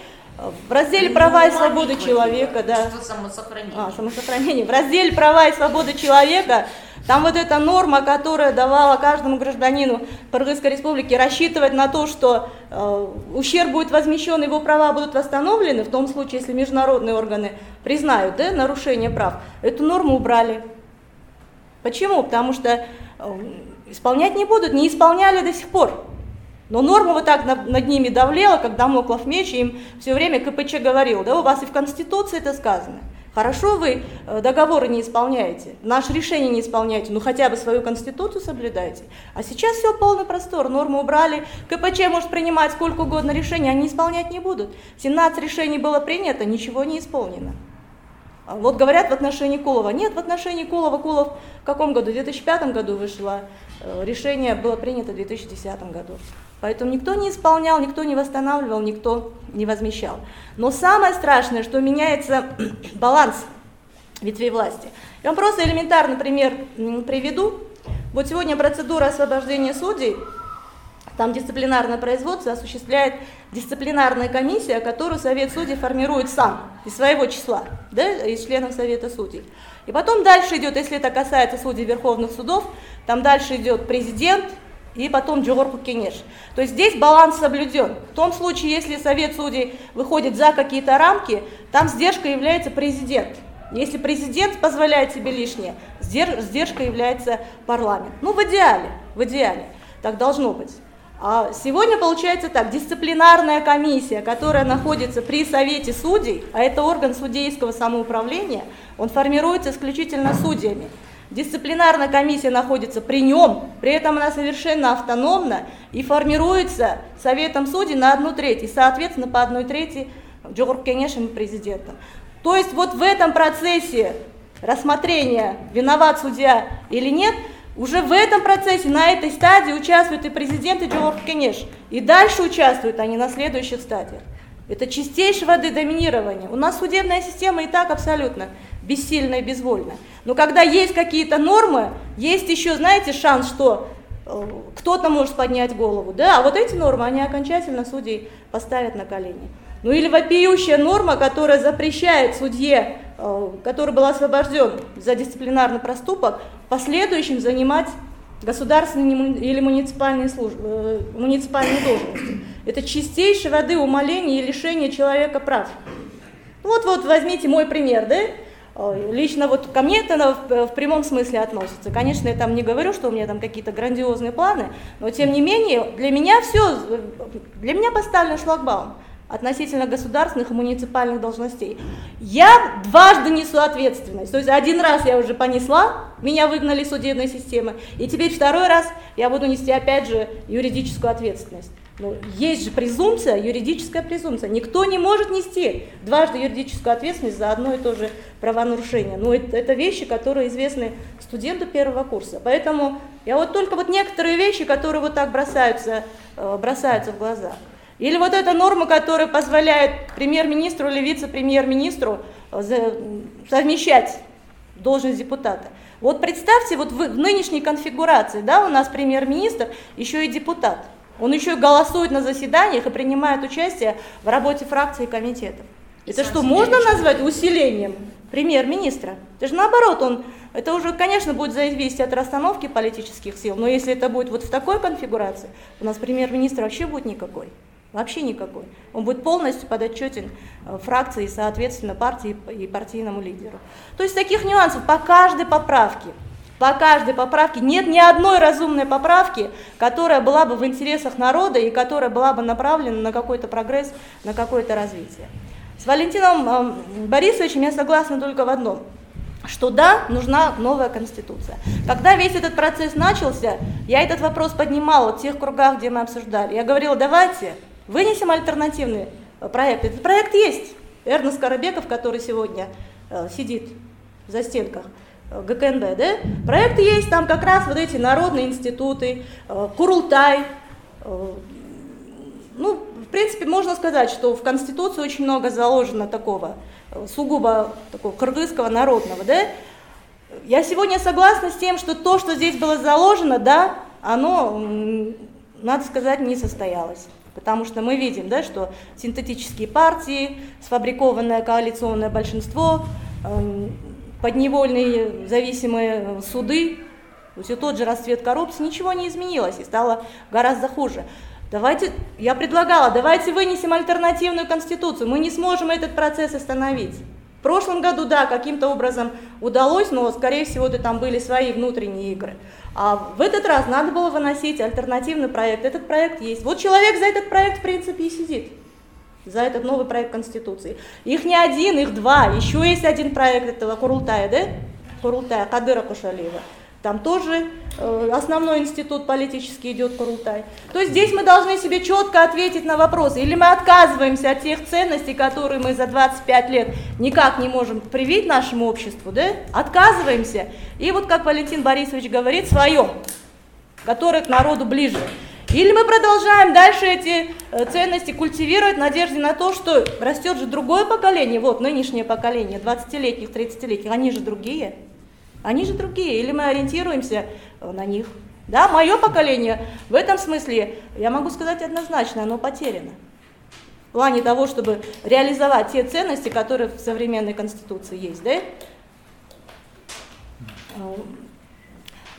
В разделе права и свободы человека, да. Самосохранение? А, самосохранение. В разделе права и свободы человека там вот эта норма, которая давала каждому гражданину Кыргызской республики рассчитывать на то, что э, ущерб будет возмещен, его права будут восстановлены, в том случае, если международные органы признают да, нарушение прав, эту норму убрали. Почему? Потому что э, исполнять не будут, не исполняли до сих пор. Но норма вот так над, ними давлела, как домоклов меч, и им все время КПЧ говорил, да, у вас и в Конституции это сказано. Хорошо вы э, договоры не исполняете, наше решение не исполняете, ну хотя бы свою Конституцию соблюдайте. А сейчас все полный простор, нормы убрали, КПЧ может принимать сколько угодно решений, они исполнять не будут. 17 решений было принято, ничего не исполнено. А вот говорят в отношении Кулова. Нет, в отношении Кулова, Кулов в каком году? В 2005 году вышло, э, решение было принято в 2010 году. Поэтому никто не исполнял, никто не восстанавливал, никто не возмещал. Но самое страшное, что меняется баланс ветвей власти. Я вам просто элементарный пример приведу. Вот сегодня процедура освобождения судей, там дисциплинарное производство осуществляет дисциплинарная комиссия, которую Совет судей формирует сам, из своего числа, да, из членов Совета судей. И потом дальше идет, если это касается судей Верховных судов, там дальше идет президент, и потом Джогорку Кенеш. То есть здесь баланс соблюден. В том случае, если Совет судей выходит за какие-то рамки, там сдержка является президент. Если президент позволяет себе лишнее, сдержка является парламент. Ну, в идеале, в идеале. Так должно быть. А сегодня получается так, дисциплинарная комиссия, которая находится при Совете судей, а это орган судейского самоуправления, он формируется исключительно судьями. Дисциплинарная комиссия находится при нем, при этом она совершенно автономна и формируется Советом судей на одну треть, и, соответственно, по одной трети Джогур Кенешем президентом. То есть вот в этом процессе рассмотрения, виноват судья или нет, уже в этом процессе, на этой стадии участвуют и президент, и Джогур Кенеш. И дальше участвуют они на следующих стадиях. Это чистейшее воды доминирование. У нас судебная система и так абсолютно бессильна и безвольна. Но когда есть какие-то нормы, есть еще, знаете, шанс, что э, кто-то может поднять голову. Да, а вот эти нормы, они окончательно судей поставят на колени. Ну или вопиющая норма, которая запрещает судье, э, который был освобожден за дисциплинарный проступок, в последующем занимать государственные или муниципальные, службы, э, муниципальные должности. Это чистейшей воды умоление и лишение человека прав. Вот, вот возьмите мой пример, да? Лично вот ко мне это в, прямом смысле относится. Конечно, я там не говорю, что у меня там какие-то грандиозные планы, но тем не менее для меня все, для меня поставлен шлагбаум относительно государственных и муниципальных должностей. Я дважды несу ответственность. То есть один раз я уже понесла, меня выгнали из судебной системы, и теперь второй раз я буду нести опять же юридическую ответственность. Ну, есть же презумпция, юридическая презумпция. Никто не может нести дважды юридическую ответственность за одно и то же правонарушение. Ну, это, это вещи, которые известны студенту первого курса. Поэтому я вот только вот некоторые вещи, которые вот так бросаются, э, бросаются в глаза. Или вот эта норма, которая позволяет премьер-министру или вице-премьер-министру э, совмещать должность депутата. Вот представьте, вот в нынешней конфигурации, да, у нас премьер-министр, еще и депутат. Он еще и голосует на заседаниях и принимает участие в работе фракций и комитетов. Это что, можно назвать усилением премьер-министра? Это же наоборот, он, это уже, конечно, будет зависеть от расстановки политических сил, но если это будет вот в такой конфигурации, у нас премьер-министр вообще будет никакой. Вообще никакой. Он будет полностью подотчетен э, фракции соответственно, партии и партийному лидеру. То есть таких нюансов по каждой поправке – по каждой поправке нет ни одной разумной поправки, которая была бы в интересах народа и которая была бы направлена на какой-то прогресс, на какое-то развитие. С Валентином эм, Борисовичем я согласна только в одном, что да, нужна новая конституция. Когда весь этот процесс начался, я этот вопрос поднимала в тех кругах, где мы обсуждали. Я говорила, давайте вынесем альтернативный э, проект. Этот проект есть. Эрнест Карабеков, который сегодня э, сидит за стенках, ГКНБ, да? Проект есть, там как раз вот эти народные институты, э, Курултай, э, ну, в принципе, можно сказать, что в Конституции очень много заложено такого э, сугубо такого кыргызского народного, да? Я сегодня согласна с тем, что то, что здесь было заложено, да, оно, надо сказать, не состоялось. Потому что мы видим, да, что синтетические партии, сфабрикованное коалиционное большинство, эм, подневольные зависимые суды, все тот же расцвет коррупции, ничего не изменилось и стало гораздо хуже. Давайте, я предлагала, давайте вынесем альтернативную конституцию, мы не сможем этот процесс остановить. В прошлом году, да, каким-то образом удалось, но, скорее всего, это там были свои внутренние игры. А в этот раз надо было выносить альтернативный проект. Этот проект есть. Вот человек за этот проект, в принципе, и сидит. За этот новый проект Конституции. Их не один, их два. Еще есть один проект этого Курултая, да? Курултая, Кадыра Кушалиева. Там тоже э, основной институт политический идет Курултай. То есть здесь мы должны себе четко ответить на вопрос. Или мы отказываемся от тех ценностей, которые мы за 25 лет никак не можем привить нашему обществу, да? Отказываемся. И вот как Валентин Борисович говорит, свое, которое к народу ближе. Или мы продолжаем дальше эти э, ценности культивировать в надежде на то, что растет же другое поколение, вот нынешнее поколение, 20-летних, 30-летних, они же другие. Они же другие, или мы ориентируемся э, на них. Да, мое поколение в этом смысле, я могу сказать однозначно, оно потеряно. В плане того, чтобы реализовать те ценности, которые в современной Конституции есть. Да?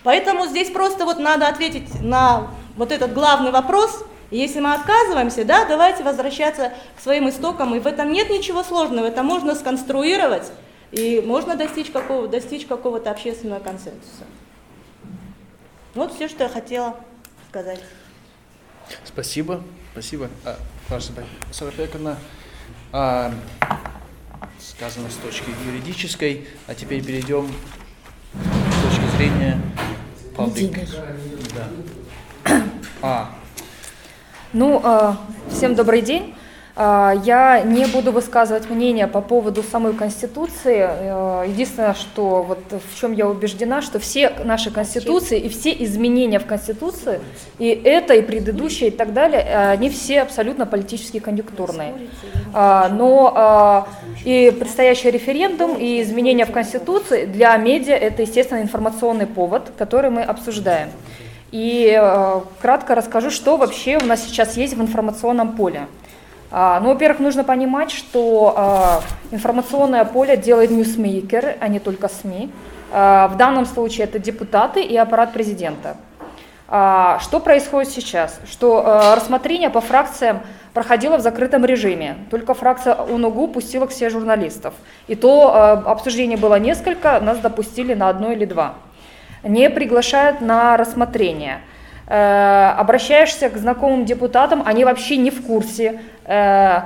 Поэтому здесь просто вот надо ответить на вот этот главный вопрос. если мы отказываемся, да, давайте возвращаться к своим истокам. И в этом нет ничего сложного, это можно сконструировать и можно достичь, какого, достичь какого-то общественного консенсуса. Вот все, что я хотела сказать. Спасибо, спасибо. А, Сарапековна, а, сказано с точки юридической, а теперь перейдем с точки зрения public. Да. А. Ну, а, всем добрый день. А, я не буду высказывать мнение по поводу самой Конституции. Э, единственное, что вот в чем я убеждена, что все наши Конституции и все изменения в Конституции, и это, и предыдущие, и так далее, они все абсолютно политически конъюнктурные. А, но а, и предстоящий референдум, и изменения в Конституции для медиа – это, естественно, информационный повод, который мы обсуждаем. И э, кратко расскажу, что вообще у нас сейчас есть в информационном поле. А, ну, во-первых, нужно понимать, что а, информационное поле делает ньюсмейкеры, а не только СМИ. А, в данном случае это депутаты и аппарат президента. Что происходит сейчас? Что рассмотрение по фракциям проходило в закрытом режиме. Только фракция УНУГУ пустила к себе журналистов. И то обсуждение было несколько, нас допустили на одно или два. Не приглашают на рассмотрение. Э, обращаешься к знакомым депутатам, они вообще не в курсе, э,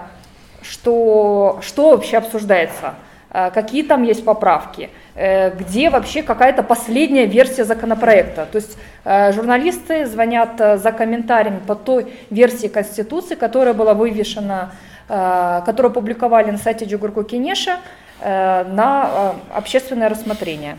что, что вообще обсуждается, э, какие там есть поправки, где вообще какая-то последняя версия законопроекта. То есть журналисты звонят за комментарием по той версии Конституции, которая была вывешена, которую опубликовали на сайте Джугурку Кенеша на общественное рассмотрение.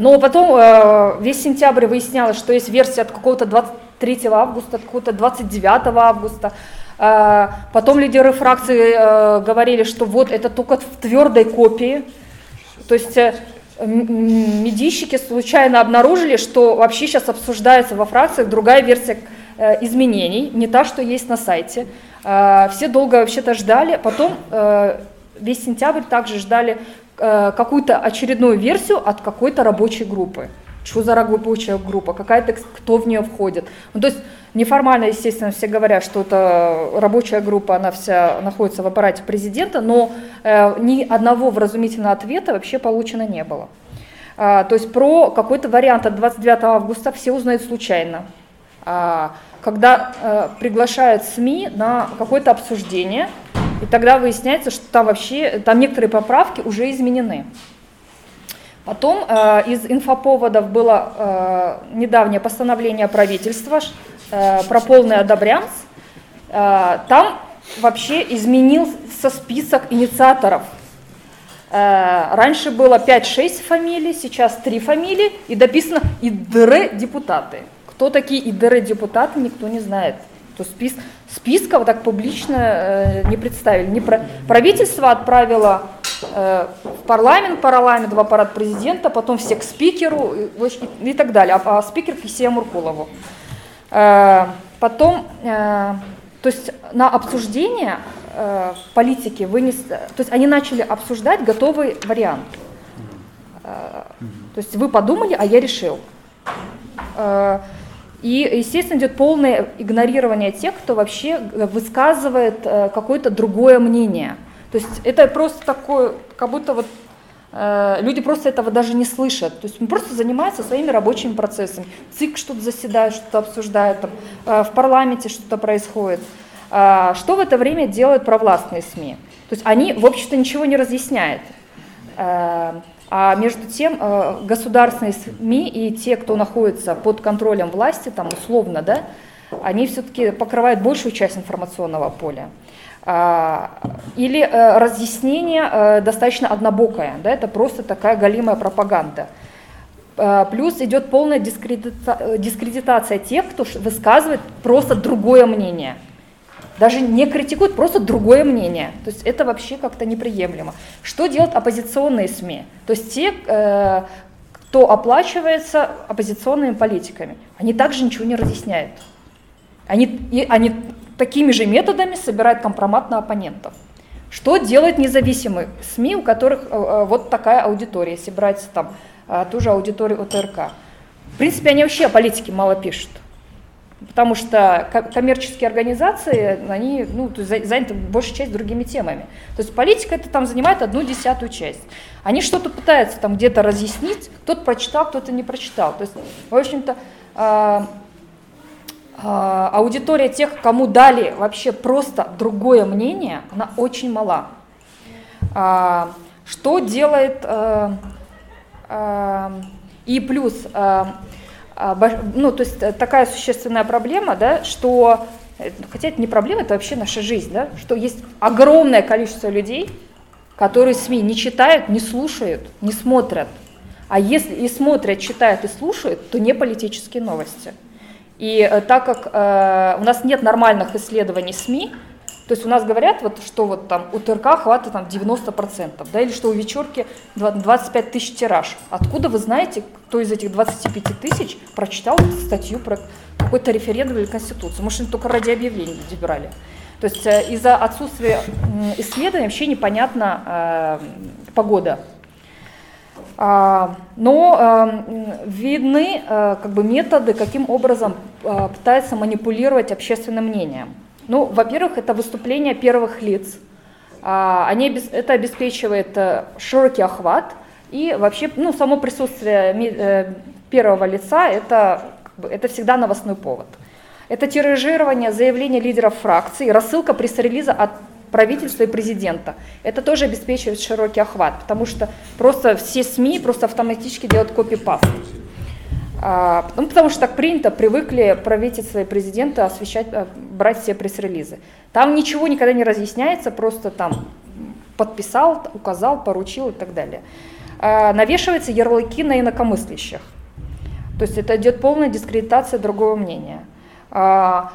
Но потом э, весь сентябрь выяснялось, что есть версия от какого-то 23 августа, от какого-то 29 августа. Э, потом лидеры фракции э, говорили, что вот это только в твердой копии. То есть э, медийщики случайно обнаружили, что вообще сейчас обсуждается во фракциях другая версия э, изменений, не та, что есть на сайте. Э, все долго вообще-то ждали, потом э, весь сентябрь также ждали Э, какую-то очередную версию от какой-то рабочей группы. Что за рабочая группа, какая-то, кто в нее входит. Ну, то есть неформально, естественно, все говорят, что это рабочая группа, она вся находится в аппарате президента, но э, ни одного вразумительного ответа вообще получено не было. А, то есть про какой-то вариант от 29 августа все узнают случайно. А, когда э, приглашают СМИ на какое-то обсуждение, и тогда выясняется, что там вообще, там некоторые поправки уже изменены. Потом э, из инфоповодов было э, недавнее постановление правительства э, про полный одобрянс. Э, там вообще изменился список инициаторов. Э, раньше было 5-6 фамилий, сейчас 3 фамилии, и дописано ИДР депутаты. Кто такие ИДР депутаты, никто не знает. То что спис, списка вот так публично э, не представили. Не про, правительство отправило э, в парламент, парламент в аппарат президента, потом все к спикеру и, и, и так далее, а, а спикер к Исея Муркулову. Э, потом, э, то есть на обсуждение э, политики вынес, то есть они начали обсуждать готовый вариант. Э, то есть вы подумали, а я решил. Э, и, естественно, идет полное игнорирование тех, кто вообще высказывает э, какое-то другое мнение. То есть это просто такое, как будто вот э, люди просто этого даже не слышат. То есть он просто занимается своими рабочими процессами. ЦИК что-то заседает, что-то обсуждает, там, э, в парламенте что-то происходит. Э, что в это время делают провластные СМИ? То есть они, в общем-то, ничего не разъясняют. А между тем э, государственные СМИ и те, кто находится под контролем власти, там условно, да, они все-таки покрывают большую часть информационного поля. А, или э, разъяснение э, достаточно однобокое, да, это просто такая галимая пропаганда. Плюс идет полная дискредитация тех, кто высказывает просто другое мнение – даже не критикуют, просто другое мнение. То есть это вообще как-то неприемлемо. Что делают оппозиционные СМИ? То есть те, э, кто оплачивается оппозиционными политиками, они также ничего не разъясняют. Они, и, они такими же методами собирают компромат на оппонентов. Что делают независимые СМИ, у которых э, э, вот такая аудитория, если брать там ту же аудиторию ОТРК? В принципе, они вообще о политике мало пишут потому что коммерческие организации, они ну, заняты большей часть другими темами. То есть политика это там занимает одну десятую часть. Они что-то пытаются там где-то разъяснить, кто-то прочитал, кто-то не прочитал. То есть, в общем-то, э, э, аудитория тех, кому дали вообще просто другое мнение, она очень мала. Э, что делает... Э, э, и плюс а, ну, то есть э, такая существенная проблема, да, что, э, хотя это не проблема, это вообще наша жизнь, да, что есть огромное количество людей, которые СМИ не читают, не слушают, не смотрят. А если и смотрят, читают и слушают, то не политические новости. И э, так как э, у нас нет нормальных исследований СМИ, то есть у нас говорят, вот, что вот там у ТРК хватит там 90%, да, или что у вечерки 25 тысяч тираж. Откуда вы знаете, кто из этих 25 тысяч прочитал статью про какой-то референдум или конституцию? Может, они только ради объявлений брали. То есть э, из-за отсутствия исследований вообще непонятна э, погода. А, но э, видны э, как бы методы, каким образом э, пытается манипулировать общественным мнением. Ну, во-первых, это выступление первых лиц. А, они, это обеспечивает э, широкий охват и вообще ну, само присутствие э, первого лица это, это всегда новостной повод. Это тиражирование заявлений лидеров фракций, рассылка пресс-релиза от правительства и президента. Это тоже обеспечивает широкий охват, потому что просто все СМИ просто автоматически делают копипаст. А, ну, потому что так принято, привыкли правительство и президенты освещать, э, брать все пресс-релизы. Там ничего никогда не разъясняется, просто там подписал, указал, поручил и так далее. А, навешиваются ярлыки на инакомыслящих. То есть это идет полная дискредитация другого мнения. А,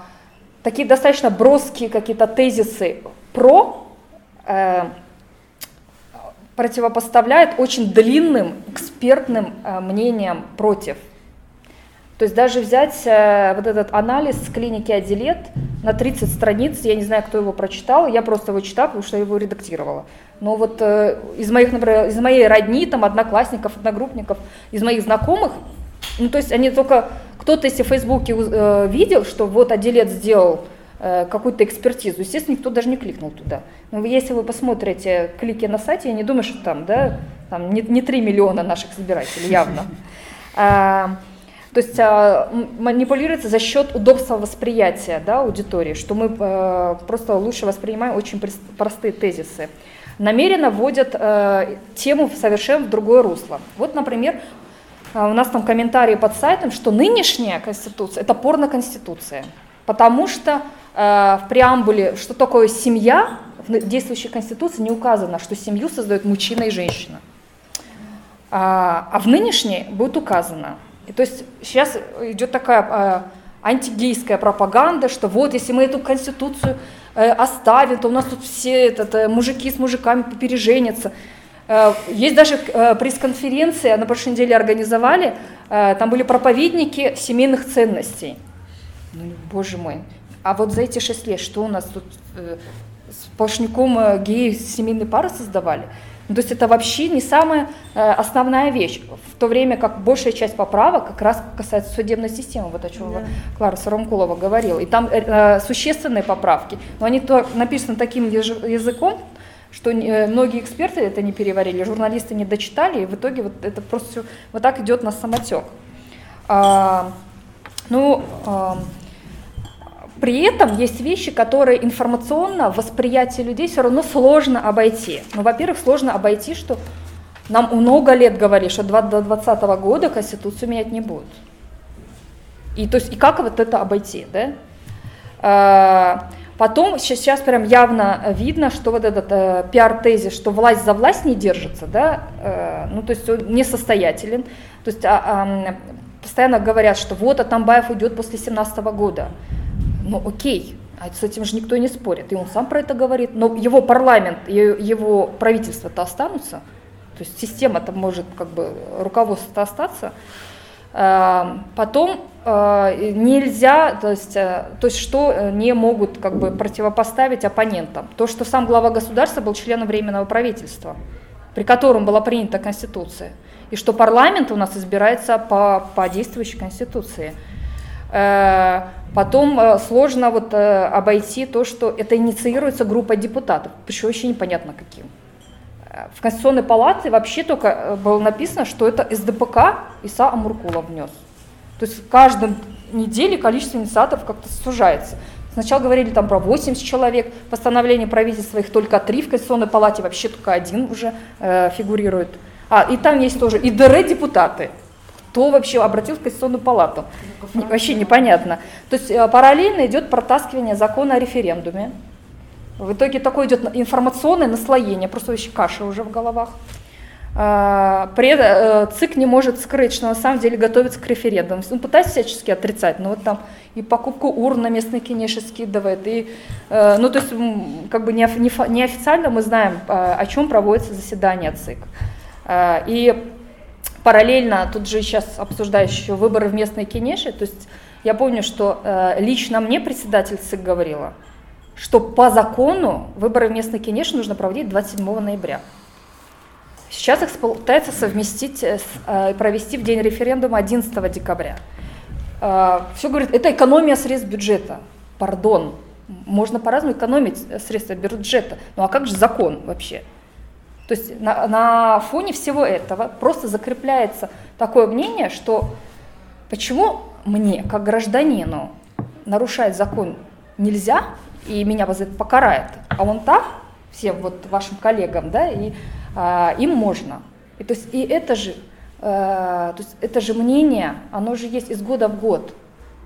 такие достаточно броские какие-то тезисы про э, противопоставляют очень длинным экспертным э, мнением против. То есть даже взять э, вот этот анализ с клиники Адилет на 30 страниц, я не знаю, кто его прочитал, я просто его читала, потому что я его редактировала. Но вот э, из моих, например, из моей родни, там, одноклассников, одногруппников, из моих знакомых, ну, то есть они только, кто-то, если в Фейсбуке э, видел, что вот Адилет сделал какую-то экспертизу, естественно, никто даже не кликнул туда. Но если вы посмотрите клики на сайте, я не думаю, что там, да, там не, не 3 миллиона наших избирателей, явно. А, то есть а, манипулируется за счет удобства восприятия да, аудитории, что мы а, просто лучше воспринимаем очень простые тезисы. Намеренно вводят а, тему совершенно в другое русло. Вот, например, у нас там комментарии под сайтом, что нынешняя конституция – это порно-конституция, потому что в преамбуле, что такое семья, в действующей конституции не указано, что семью создают мужчина и женщина. А в нынешней будет указано, и то есть сейчас идет такая а, антигейская пропаганда, что вот если мы эту конституцию э, оставим, то у нас тут все этот, э, мужики с мужиками переженятся. Э, есть даже пресс-конференция, на прошлой неделе организовали, там были проповедники семейных ценностей. Ну, боже мой. А вот за эти шесть лет, что у нас тут э, сплошняком геи семейные пары создавали? Ну, то есть это вообще не самая э, основная вещь, в то время как большая часть поправок как раз касается судебной системы, вот о чем Да. Клара Сарамкулова говорила. И там э, э, существенные поправки, но они то, написаны таким языком, что многие эксперты это не переварили, журналисты не дочитали, и в итоге вот это просто всё вот так идет на самотек. А, ну, а, при этом есть вещи, которые информационно в восприятии людей все равно сложно обойти. Ну, во-первых, сложно обойти, что нам много лет говорили, что два- до 2020 года Конституцию менять не будут. И, то есть, и как вот это обойти, да? А, Потом щас- сейчас прям явно видно, что вот этот э, пиар-тезис, что власть за власть не держится, да, э, ну то есть он несостоятелен. То есть а, ам, постоянно говорят, что вот Атамбаев уйдет после 17 года. Ну окей, а с этим же никто не спорит, и он сам про это говорит. Но его парламент, его правительство-то останутся, то есть система-то может как бы руководство остаться. А, Потом э, нельзя, то есть, э, то есть что э, не могут как бы противопоставить оппонентам? То, что сам глава государства был членом Временного правительства, при котором была принята Конституция, и что парламент у нас избирается по, по действующей Конституции. Э, Потом э, сложно вот э, обойти то, что это инициируется группой депутатов, причем вообще непонятно каким. В Конституционной палате вообще только было написано, что это СДПК Иса Амуркулов внес. То есть в каждом неделе количество инициаторов как-то сужается. Сначала говорили там про 80 человек, постановление правительства их только три, в Конституционной палате вообще только один уже э, фигурирует. А, и там есть тоже и ДР депутаты. Кто вообще обратился в Конституционную палату? Вообще непонятно. То есть э, параллельно идет протаскивание закона о референдуме. В итоге такое идет информационное наслоение, просто вообще каша уже в головах. А, При э, ЦИК не может скрыть, что на самом деле готовится к референдуму. Он пытается всячески отрицать, но вот там и покупку урн на местные кинеши скидывает, и, э, ну то есть как бы неофициально мы знаем, э, о чем проводится заседание ЦИК. Э, И параллельно тут же сейчас обсуждают еще выборы в местные кинеши, то есть я помню, что э, лично мне председатель ЦИК говорила, что по закону выборы в местные кинеши нужно проводить 27 ноября. Сейчас их пытаются совместить, э, э, провести в день референдума 11 декабря. Все говорит, это экономия средств бюджета. Пардон, можно по-разному экономить э, средства бюджета. Ну а как же закон вообще? То есть на, на фоне всего этого просто закрепляется такое мнение, что почему мне, как гражданину, нарушать закон нельзя, и меня за это покарает, а он так, всем вот вашим коллегам, да, и а, им можно. И, то есть, и это же, э, то есть это же мнение, оно же есть из года в год.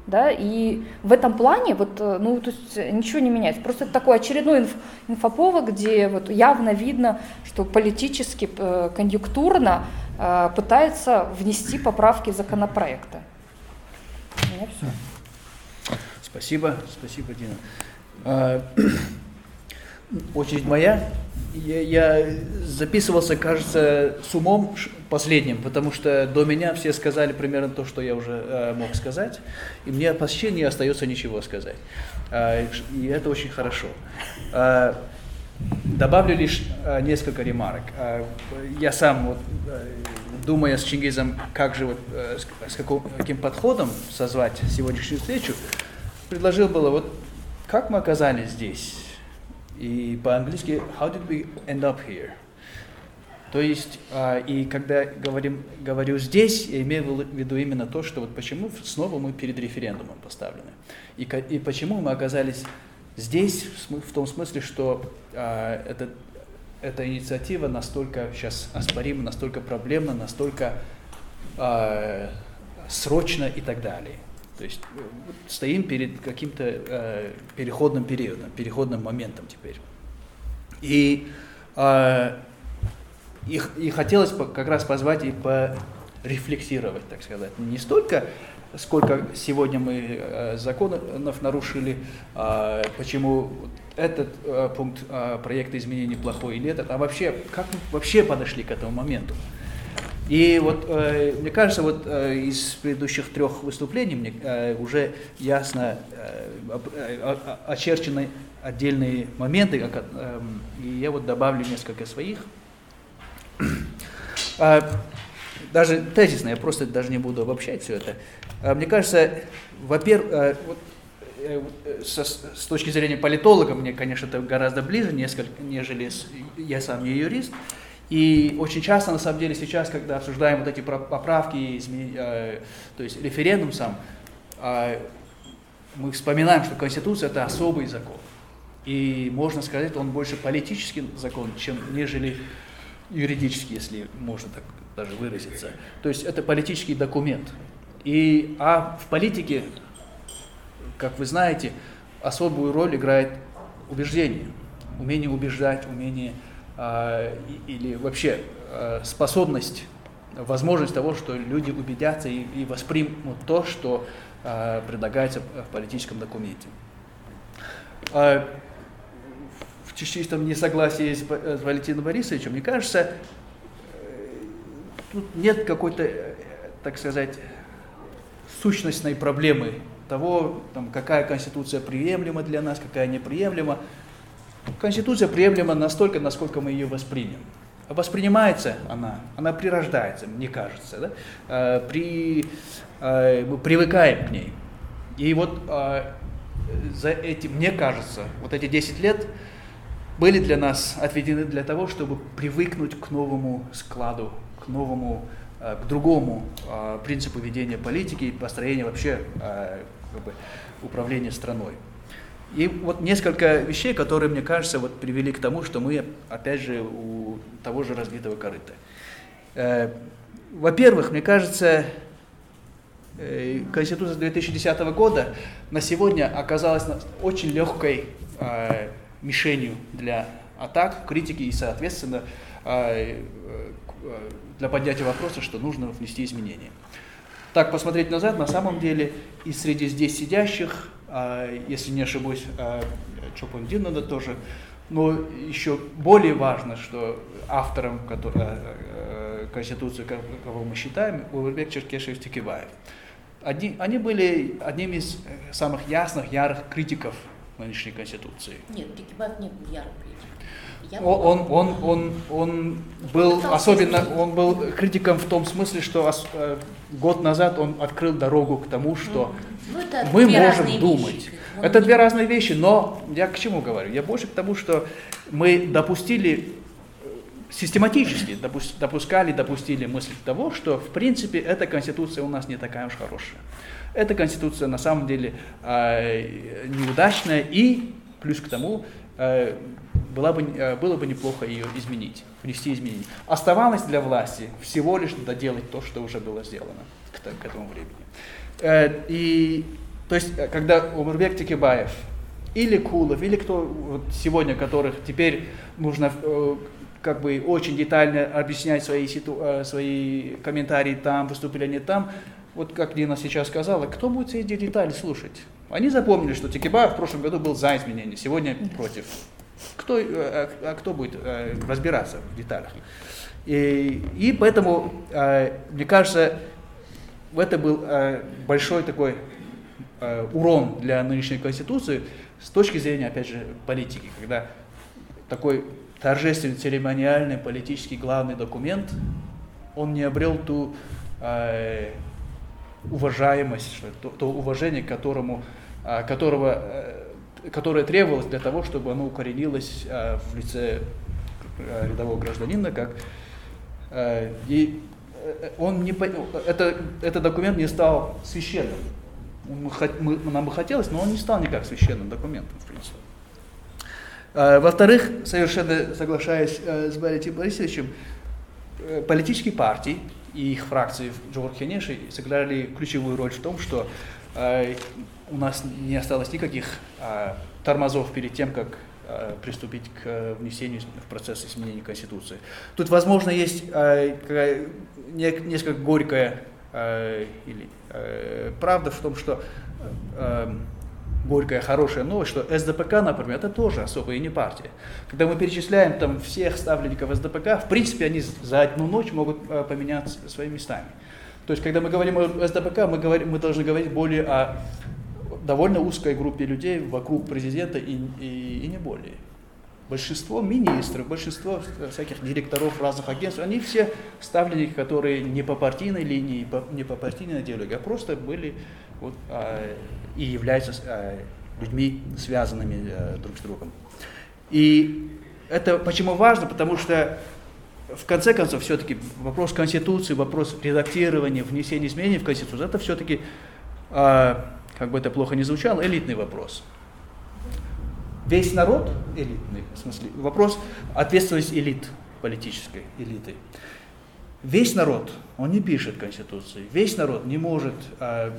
Да, и в этом плане вот, э, ну, то есть э, ничего не меняется. Просто это такой очередной инф- инфоповод, где вот явно видно, что политически, э, конъюнктурно э, пытается внести поправки все. Спасибо, спасибо, Дина. Очередь моя. Я, я записывался, кажется, с умом последним, потому что до меня все сказали примерно то, что я уже э, мог сказать, и мне почти не остается ничего сказать. Ш- и это очень хорошо. А, Добавлю лишь э, несколько ремарок. Э, я сам, вот, э, думая с Чингизом, как же вот, э, с каком- каким подходом созвать сегодняшнюю встречу, предложил было, вот как мы оказались здесь? И по-английски «How did we end up here?» То есть, а, и когда говорим, говорю здесь, я имею в виду именно то, что вот почему снова мы перед референдумом поставлены. И, и почему мы оказались здесь, в том смысле, что а, это, эта инициатива настолько сейчас оспорима, настолько проблемна, настолько а, срочно и так далее. То есть э, стоим перед каким-то э, переходным периодом, переходным моментом теперь. И, э, и, и хотелось как раз позвать и порефлексировать, так сказать. Не столько сколько сегодня мы э, законов нарушили, э, почему этот э, пункт э, проекта изменений плохой или этот, а вообще, как мы вообще подошли к этому моменту. И вот э, мне кажется, вот э, из предыдущих трех выступлений мне э, уже ясно э, э, очерчены отдельные моменты, как, э, и я вот добавлю несколько своих. А, даже тезисно, я просто даже не буду обобщать все это. А, мне кажется, во-первых, э, вот, э, со, с точки зрения политолога, мне, конечно, это гораздо ближе, несколько, нежели с, я сам не юрист. И очень часто, на самом деле, сейчас, когда обсуждаем вот эти поправки, э, то есть референдум сам, э, мы вспоминаем, что Конституция – это особый закон. И можно сказать, он больше политический закон, чем нежели юридический, если можно так даже выразиться. То есть это политический документ. И, а в политике, как вы знаете, особую роль играет убеждение, умение убеждать, умение или вообще э, способность, возможность того, что люди убедятся и, воспримут то, что э, предлагается в политическом документе. В чистом несогласии с, с Валентином Борисовичем, мне кажется, тут нет какой-то, так сказать, сущностной проблемы того, там, какая конституция приемлема для нас, какая неприемлема. Конституция приемлема настолько, насколько мы ее воспримем. Воспринимается она, она прирождается, мне кажется. Да? А, при, а, мы привыкаем к ней. И вот а, за эти, мне кажется, вот эти 10 лет были для нас отведены для того, чтобы привыкнуть к новому складу, к новому к другому принципу ведения политики и построения вообще как бы, управления страной. И вот несколько вещей, которые, мне кажется, вот привели к тому, что мы, опять же, у того же разбитого корыта. Во-первых, мне кажется, Конституция 2010 года на сегодня оказалась очень легкой мишенью для атак, критики и, соответственно, для поднятия вопроса, что нужно внести изменения. Так, посмотреть назад, на самом деле, и среди здесь сидящих, если не ошибусь, а, Чопон Диннада тоже, но еще более важно, что автором который, а, Конституции, кого мы считаем, Улыбек Черкешев Текибаев. Одни, они были одними из самых ясных, ярых критиков нынешней Конституции. Нет, Текибаев не был ярым критиком. Он, он, он, он был особенно, он был критиком в том смысле, что э, год назад он открыл дорогу к тому, что ну, мы можем думать. Вещи. Это две разные вещи, но я к чему говорю? Я больше к тому, что мы допустили э, систематически допускали, допустили мысль того, что в принципе эта конституция у нас не такая уж хорошая. Эта конституция на самом деле э, неудачная и плюс к тому было бы, э, было бы неплохо ее изменить, внести изменения. Оставалось для власти всего лишь доделать то, что уже было сделано к, к этому времени. Э, и, то есть, э, когда Умурбек Текибаев или Кулов, или кто вот сегодня, которых теперь нужно как бы очень детально объяснять свои, ситу, свои комментарии там, выступления там, вот как Дина сейчас сказала, кто будет эти детали слушать? Они запомнили, что Текибаев в прошлом году был за изменения, сегодня против. Кто, а, кто будет а, разбираться в деталях? И, и поэтому, мне кажется, это был большой такой урон для нынешней Конституции с точки зрения, опять же, политики, когда такой торжественный, церемониальный, политический главный документ, он не обрел ту э, уважаемость, то, то уважение, которому, э, которого э, которое требовалось для того, чтобы оно укоренилось э, в лице э, рядового гражданина, как э, и он не, это, этот документ не стал священным. Нам бы хотелось, но он не стал никак священным документом, в принципе. Во-вторых, совершенно соглашаясь с Борисом Борисовичем, политические партии и их фракции в Джорхенеше сыграли ключевую роль в том, что у нас не осталось никаких а, тормозов перед тем, как а, приступить к внесению в процесс изменения Конституции. Тут, возможно, есть а, несколько горькая э, или э, правда в том, что э, горькая хорошая новость, что СДПК, например, это тоже особо и не партия. Когда мы перечисляем там всех ставленников СДПК, в принципе, они за одну ночь могут э, поменяться своими местами. То есть, когда мы говорим о СДПК, мы, говорим, мы должны говорить более о довольно узкой группе людей вокруг президента и, и, и не более. Большинство министров, большинство всяких директоров разных агентств, они все ставленники, которые не по партийной линии, не по партийной идеологии, а просто были вот, а, и являются а, людьми, связанными а, друг с другом. И это почему важно? Потому что в конце концов, все-таки вопрос Конституции, вопрос редактирования, внесения изменений в Конституцию, это все-таки, как бы это плохо не звучало, элитный вопрос весь народ элитный, в смысле, вопрос ответственности элит, политической элиты. Весь народ, он не пишет Конституции, весь народ не может, а,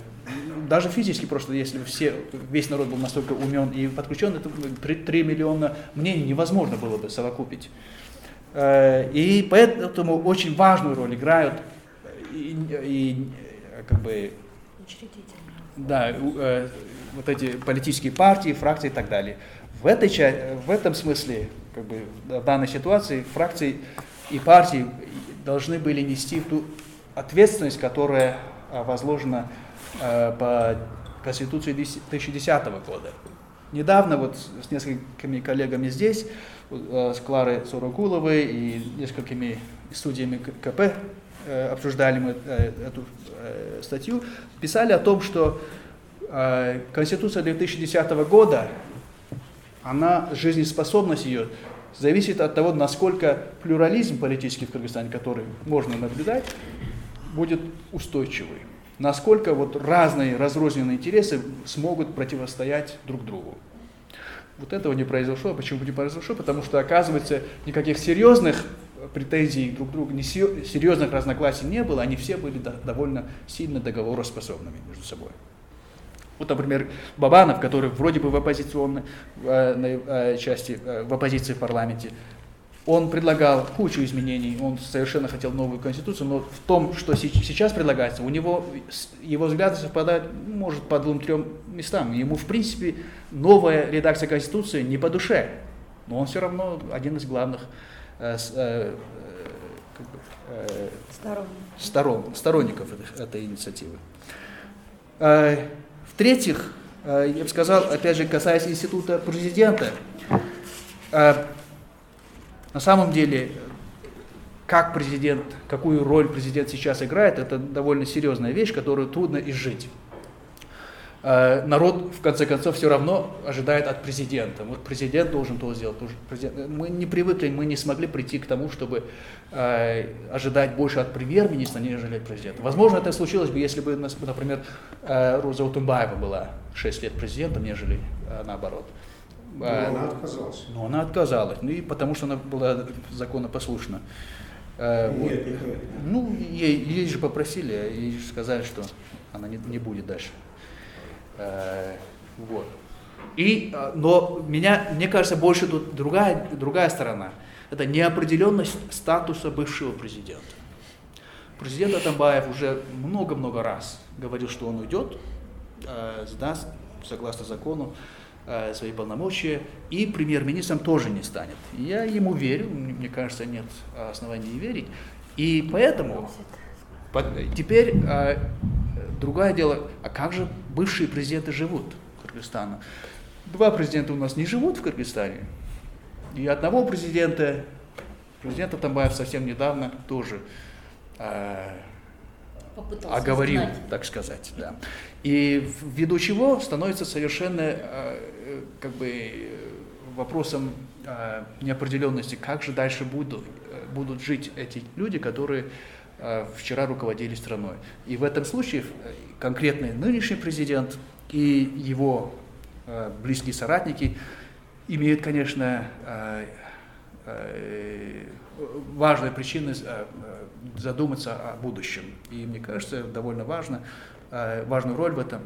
даже физически просто, если все, весь народ был настолько умен и подключен, это 3 миллиона мнений невозможно было бы совокупить. Э, и поэтому очень важную роль играют и, и как бы, да, э, вот эти политические партии, фракции и так далее. В, этой, в этом смысле, как бы, в данной ситуации, фракции и партии должны были нести ту ответственность, которая а, возложена э, по Конституции 2010 года. Недавно вот с несколькими коллегами здесь, э, с Кларой Сорокуловой и несколькими студиями КП обсуждали мы эту статью, писали о том, что Конституция 2010 года она, жизнеспособность ее зависит от того, насколько плюрализм политический в Кыргызстане, который можно наблюдать, будет устойчивый. Насколько вот разные разрозненные интересы смогут противостоять друг другу. Вот этого не произошло. Почему не произошло? Потому что, оказывается, никаких серьезных претензий друг к другу, ни серьезных разногласий не было, они все были довольно сильно договороспособными между собой. Вот, например, Бабанов, который вроде бы в оппозиционной э, э, части, э, в оппозиции в парламенте, он предлагал кучу изменений, он совершенно хотел новую конституцию, но в том, что сейчас предлагается, у него его взгляды совпадают, может, по двум-трем местам. Ему, в принципе, новая редакция конституции не по душе, но он все равно один из главных э, э, как бы, э, сторон, сторонников этой, этой инициативы. В-третьих, э, я бы сказал, опять же, касаясь института президента, э, на самом деле, как президент, какую роль президент сейчас играет, это довольно серьезная вещь, которую трудно изжить. Э, народ, в конце концов, все равно ожидает от президента. Вот президент должен то сделать. Мы не привыкли, мы не смогли прийти к тому, чтобы э, ожидать больше от премьер-министра, нежели от президента. Возможно, это случилось бы, если бы, например, э, Роза Утымбаева была 6 лет президентом, нежели наоборот. Но она отказалась. Но она отказалась, ну и потому что она была законопослушна. Нет, вот. нет. Ну, ей, ей же попросили, ей же сказали, что она не, не будет дальше Э, вот. И, э, но меня, мне кажется, больше тут другая, другая сторона. Это неопределенность статуса бывшего президента. Президент Атамбаев уже много-много раз говорил, что он уйдет, э, сдаст, согласно закону, э, свои полномочия, и премьер-министром тоже не станет. Я ему верю, мне кажется, нет оснований верить. И поэтому теперь Другое дело, а как же бывшие президенты живут Кыргызстана? Два президента у нас не живут в Кыргызстане. И одного президента, президента Тамбаев совсем недавно тоже э, оговорил, узнать. так сказать. Да. И ввиду чего становится совершенно э, как бы вопросом э, неопределенности, как же дальше будут, э, будут жить эти люди, которые вчера руководили страной. И в этом случае э, конкретный нынешний президент и его э, близкие соратники имеют, конечно, важные причины задуматься о будущем. И мне кажется, довольно важно, важную роль в этом,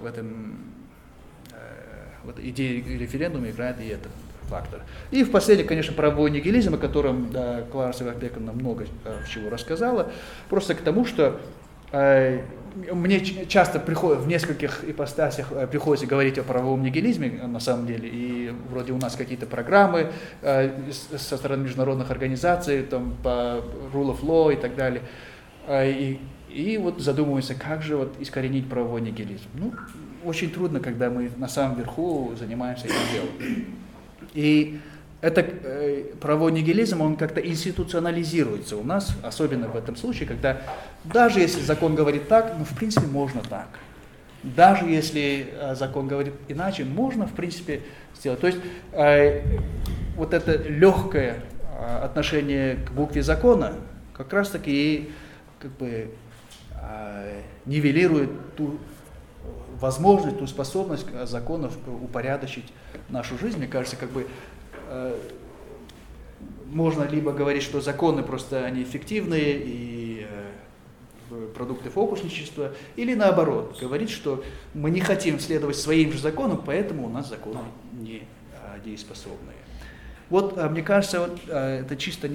в этом в этой идее референдума играет и это. Фактор. И в последний, конечно, правовой нигилизм, о котором да, Клара Севапековна много э, чего рассказала, просто к тому, что э, мне часто приходит в нескольких ипостасях э, приходится говорить о правовом нигилизме на самом деле, и вроде у нас какие-то программы э, со стороны международных организаций, там по rule of law и так далее, э, и, и вот задумываемся, как же вот искоренить правовой нигилизм. Ну, очень трудно, когда мы на самом верху занимаемся этим делом. И это э, правовой нигилизм, он как-то институционализируется у нас, особенно в этом случае, когда даже если закон говорит так, ну, в принципе, можно так. Даже если э, закон говорит иначе, можно, в принципе, сделать. То есть э, вот это легкое э, отношение к букве закона как раз-таки и как бы нивелирует ту возможность, ту способность законов упорядочить нашу жизнь. Мне кажется, как бы Э, можно либо говорить, что законы просто они эффективные и э, продукты фокусничества, или наоборот, говорить, что мы не хотим следовать своим же законам, поэтому у нас законы не дееспособные. Вот, мне кажется, вот, это чисто не,